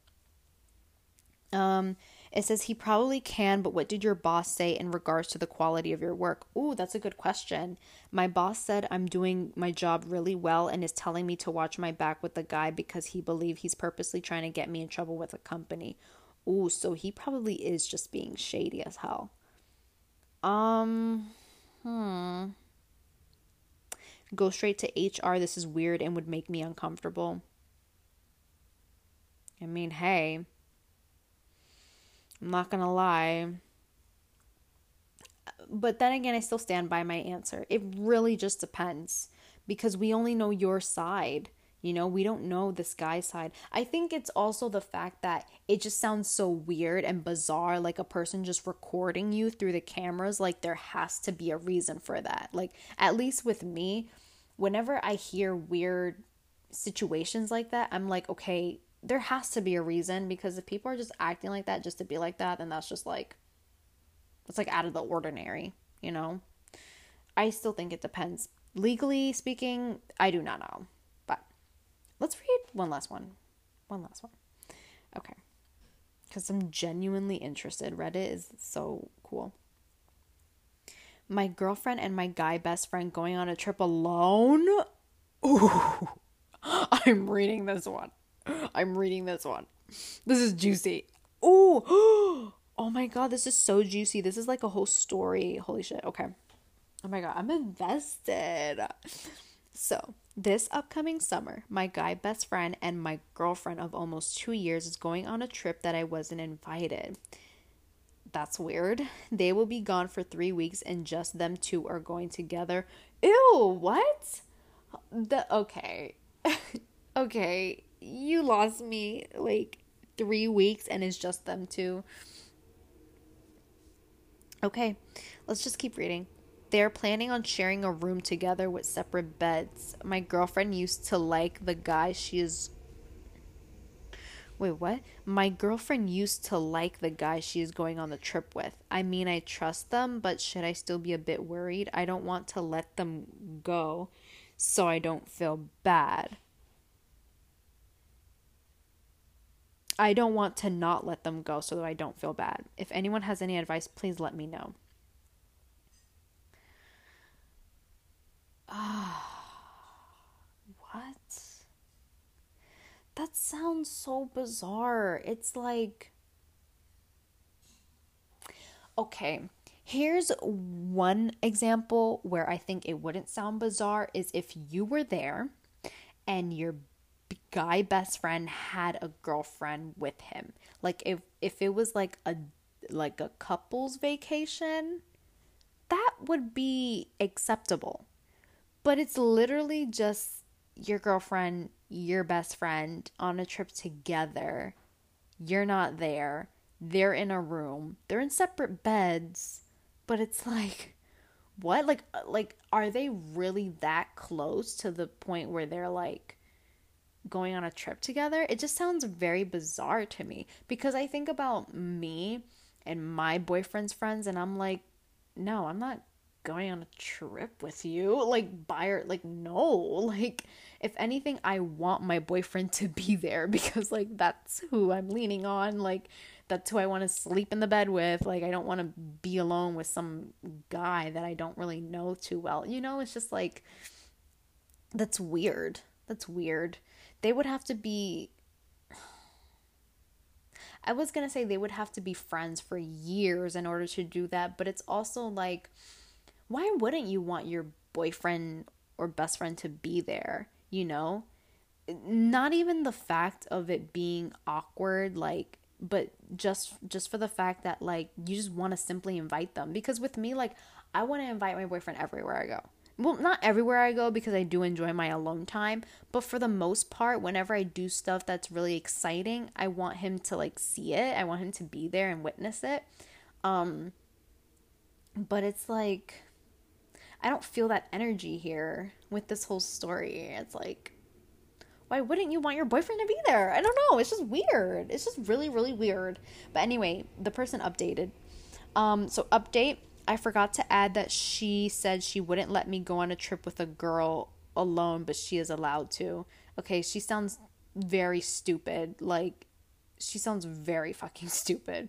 Um, it says he probably can, but what did your boss say in regards to the quality of your work? Ooh, that's a good question. My boss said I'm doing my job really well and is telling me to watch my back with the guy because he believes he's purposely trying to get me in trouble with a company. Ooh, so he probably is just being shady as hell. Um, hmm. Go straight to HR. This is weird and would make me uncomfortable. I mean, hey, I'm not gonna lie. But then again, I still stand by my answer. It really just depends because we only know your side. You know, we don't know this guy's side. I think it's also the fact that it just sounds so weird and bizarre, like a person just recording you through the cameras. Like, there has to be a reason for that. Like, at least with me, whenever I hear weird situations like that, I'm like, okay, there has to be a reason because if people are just acting like that just to be like that, then that's just like it's like out of the ordinary, you know? I still think it depends. Legally speaking, I do not know. But let's read one last one. One last one. Okay. Because I'm genuinely interested. Reddit is so cool. My girlfriend and my guy best friend going on a trip alone. Ooh. I'm reading this one. I'm reading this one. This is juicy. Oh, oh my god, this is so juicy. This is like a whole story. Holy shit. Okay. Oh my god, I'm invested. So, this upcoming summer, my guy best friend and my girlfriend of almost two years is going on a trip that I wasn't invited. That's weird. They will be gone for three weeks and just them two are going together. Ew, what? The okay. okay. You lost me like three weeks and it's just them two. Okay, let's just keep reading. They're planning on sharing a room together with separate beds. My girlfriend used to like the guy she is. Wait, what? My girlfriend used to like the guy she is going on the trip with. I mean, I trust them, but should I still be a bit worried? I don't want to let them go so I don't feel bad. I don't want to not let them go so that I don't feel bad. If anyone has any advice, please let me know. Ah, what? That sounds so bizarre. It's like. Okay, here's one example where I think it wouldn't sound bizarre is if you were there and your guy best friend had a girlfriend with him. Like if if it was like a like a couple's vacation, that would be acceptable. But it's literally just your girlfriend, your best friend on a trip together. You're not there. They're in a room. They're in separate beds, but it's like what? Like uh, like are they really that close to the point where they're like going on a trip together? It just sounds very bizarre to me. Because I think about me and my boyfriend's friends and I'm like, no, I'm not going on a trip with you. Like buyer like no. Like if anything i want my boyfriend to be there because like that's who i'm leaning on. Like that's who i want to sleep in the bed with. Like i don't want to be alone with some guy that i don't really know too well. You know it's just like that's weird. That's weird they would have to be I was going to say they would have to be friends for years in order to do that, but it's also like why wouldn't you want your boyfriend or best friend to be there, you know? Not even the fact of it being awkward like but just just for the fact that like you just want to simply invite them because with me like I want to invite my boyfriend everywhere I go. Well, not everywhere I go because I do enjoy my alone time, but for the most part, whenever I do stuff that's really exciting, I want him to like see it. I want him to be there and witness it. Um but it's like I don't feel that energy here with this whole story. It's like, why wouldn't you want your boyfriend to be there? I don't know. It's just weird. It's just really, really weird. But anyway, the person updated. Um, so update. I forgot to add that she said she wouldn't let me go on a trip with a girl alone, but she is allowed to. Okay, she sounds very stupid. Like, she sounds very fucking stupid.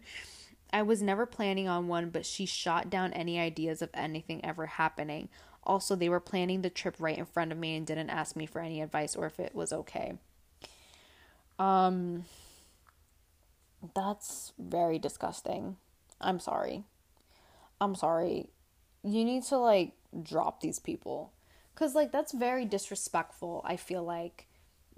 I was never planning on one, but she shot down any ideas of anything ever happening. Also, they were planning the trip right in front of me and didn't ask me for any advice or if it was okay. Um that's very disgusting. I'm sorry. I'm sorry. You need to like drop these people cuz like that's very disrespectful. I feel like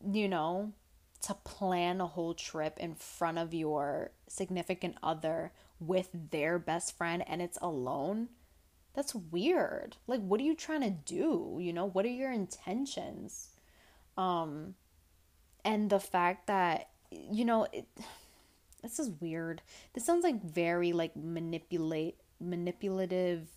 you know, to plan a whole trip in front of your significant other with their best friend and it's alone, that's weird. Like what are you trying to do? You know, what are your intentions? Um and the fact that you know, it, this is weird. This sounds like very like manipulate manipulative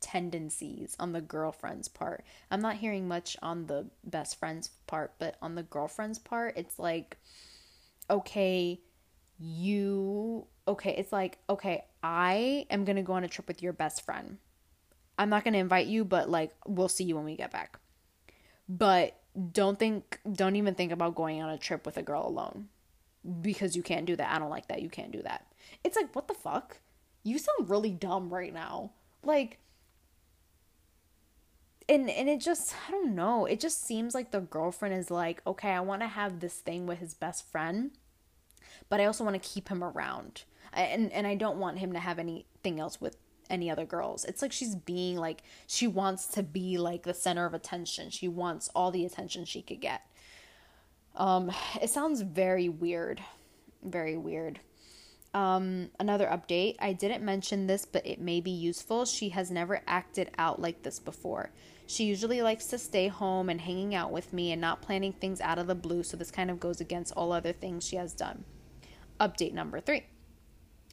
tendencies on the girlfriend's part. I'm not hearing much on the best friend's part, but on the girlfriend's part, it's like okay, you okay, it's like, okay, I am going to go on a trip with your best friend. I'm not going to invite you, but like we'll see you when we get back. But don't think don't even think about going on a trip with a girl alone because you can't do that. I don't like that. You can't do that. It's like, what the fuck? You sound really dumb right now. Like and and it just I don't know. It just seems like the girlfriend is like, okay, I want to have this thing with his best friend, but I also want to keep him around. And and I don't want him to have anything else with any other girls. It's like she's being like she wants to be like the center of attention. She wants all the attention she could get. Um it sounds very weird. Very weird. Um, another update. I didn't mention this, but it may be useful. She has never acted out like this before. She usually likes to stay home and hanging out with me and not planning things out of the blue, so this kind of goes against all other things she has done. Update number three.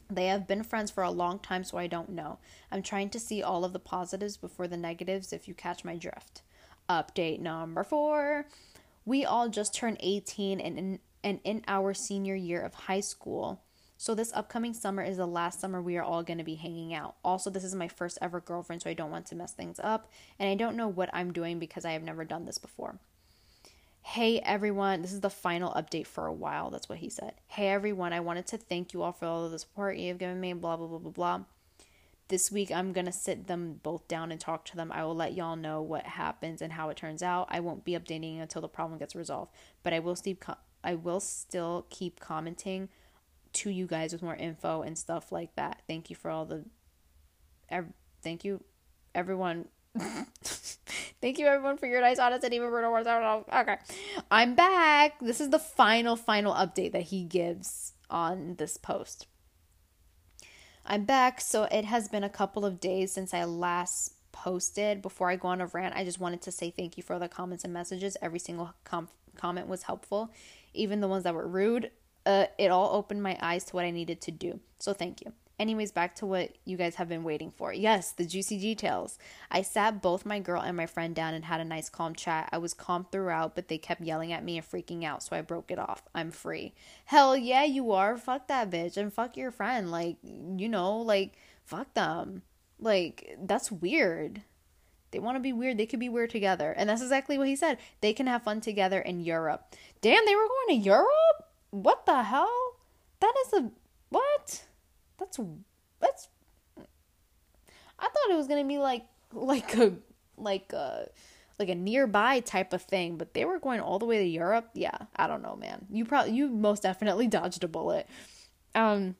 They have been friends for a long time, so I don't know. I'm trying to see all of the positives before the negatives if you catch my drift. Update number four. We all just turned 18 and in, and in our senior year of high school. So this upcoming summer is the last summer we are all going to be hanging out. Also, this is my first ever girlfriend, so I don't want to mess things up, and I don't know what I'm doing because I have never done this before. Hey everyone, this is the final update for a while. That's what he said. Hey everyone, I wanted to thank you all for all the support you have given me, blah, blah, blah, blah, blah. This week I'm going to sit them both down and talk to them. I will let y'all know what happens and how it turns out. I won't be updating until the problem gets resolved, but I will still I will still keep commenting to you guys with more info and stuff like that. Thank you for all the ev- thank you everyone. thank you everyone for your nice honest and even brutal words. Okay. I'm back. This is the final final update that he gives on this post. I'm back, so it has been a couple of days since I last posted. Before I go on a rant, I just wanted to say thank you for the comments and messages. Every single com- comment was helpful, even the ones that were rude uh, it all opened my eyes to what I needed to do. So thank you. Anyways, back to what you guys have been waiting for. Yes, the juicy details. I sat both my girl and my friend down and had a nice calm chat. I was calm throughout, but they kept yelling at me and freaking out, so I broke it off. I'm free. Hell yeah, you are. Fuck that bitch and fuck your friend. Like, you know, like, fuck them. Like, that's weird. They want to be weird. They could be weird together. And that's exactly what he said. They can have fun together in Europe. Damn, they were going to Europe? What the hell? That is a what? That's that's. I thought it was gonna be like like a like a like a nearby type of thing, but they were going all the way to Europe. Yeah, I don't know, man. You probably you most definitely dodged a bullet. Um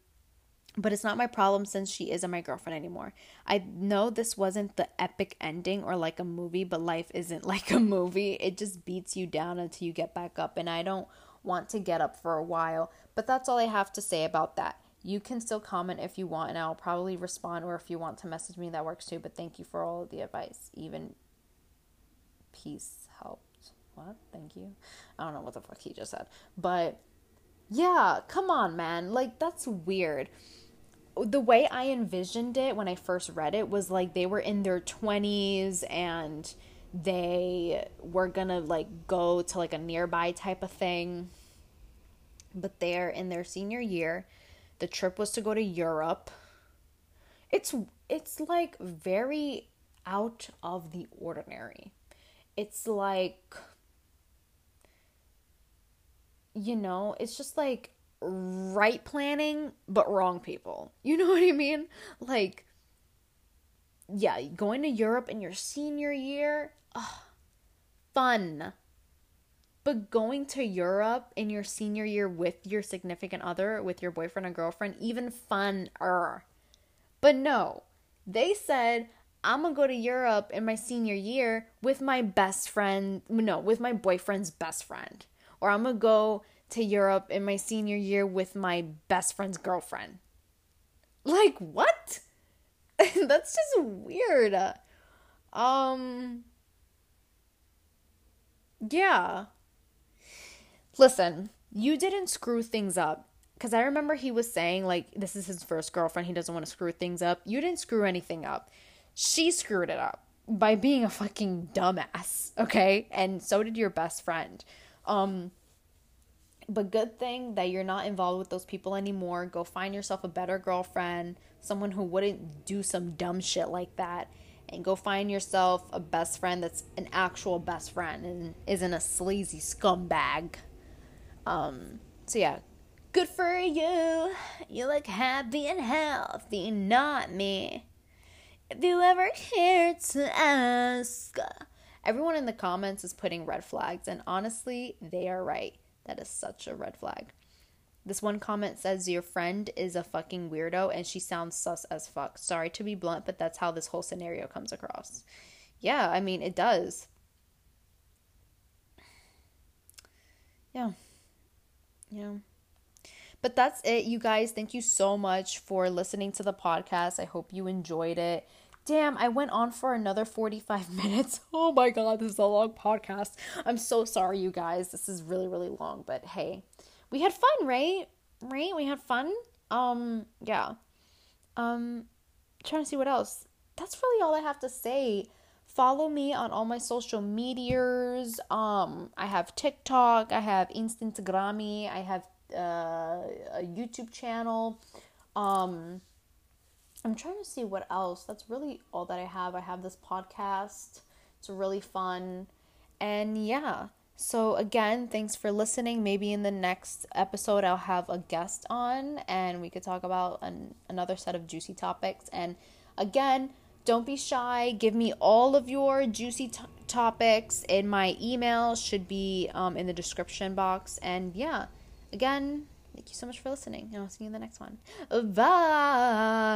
but it's not my problem since she isn't my girlfriend anymore. I know this wasn't the epic ending or like a movie, but life isn't like a movie. It just beats you down until you get back up and I don't want to get up for a while. But that's all I have to say about that. You can still comment if you want, and I'll probably respond, or if you want to message me, that works too. But thank you for all the advice. Even peace helped. What? Thank you. I don't know what the fuck he just said. But yeah, come on, man. Like, that's weird. The way I envisioned it when I first read it was like they were in their 20s and they were gonna like go to like a nearby type of thing. But they're in their senior year. The trip was to go to europe. It's it's like very out of the ordinary. It's like you know it's just like right planning but wrong people. You know what i mean? Like yeah going to europe in your senior year ugh, fun. But going to Europe in your senior year with your significant other, with your boyfriend or girlfriend, even funner. But no, they said, I'm gonna go to Europe in my senior year with my best friend, no, with my boyfriend's best friend. Or I'm gonna go to Europe in my senior year with my best friend's girlfriend. Like, what? That's just weird. Um, yeah. Listen, you didn't screw things up. Because I remember he was saying, like, this is his first girlfriend. He doesn't want to screw things up. You didn't screw anything up. She screwed it up by being a fucking dumbass, okay? And so did your best friend. Um, but good thing that you're not involved with those people anymore. Go find yourself a better girlfriend, someone who wouldn't do some dumb shit like that and go find yourself a best friend that's an actual best friend and isn't a sleazy scumbag. Um, so yeah, good for you. You look happy and healthy, not me. if you ever care to ask. Everyone in the comments is putting red flags, and honestly, they are right. That is such a red flag. This one comment says, Your friend is a fucking weirdo and she sounds sus as fuck. Sorry to be blunt, but that's how this whole scenario comes across. Yeah, I mean, it does. Yeah. Yeah. But that's it, you guys. Thank you so much for listening to the podcast. I hope you enjoyed it. Damn, I went on for another 45 minutes. Oh my god, this is a long podcast. I'm so sorry, you guys. This is really, really long, but hey, we had fun, right? Right? We had fun. Um, yeah. Um, trying to see what else. That's really all I have to say. Follow me on all my social medias. Um, I have TikTok, I have Instagram, I have uh, a YouTube channel. Um, I'm trying to see what else. That's really all that I have. I have this podcast. It's really fun. And yeah. So again, thanks for listening. Maybe in the next episode I'll have a guest on and we could talk about an, another set of juicy topics. And again, don't be shy. Give me all of your juicy t- topics. In my email should be um, in the description box. And yeah, again, thank you so much for listening. And I'll see you in the next one. Bye.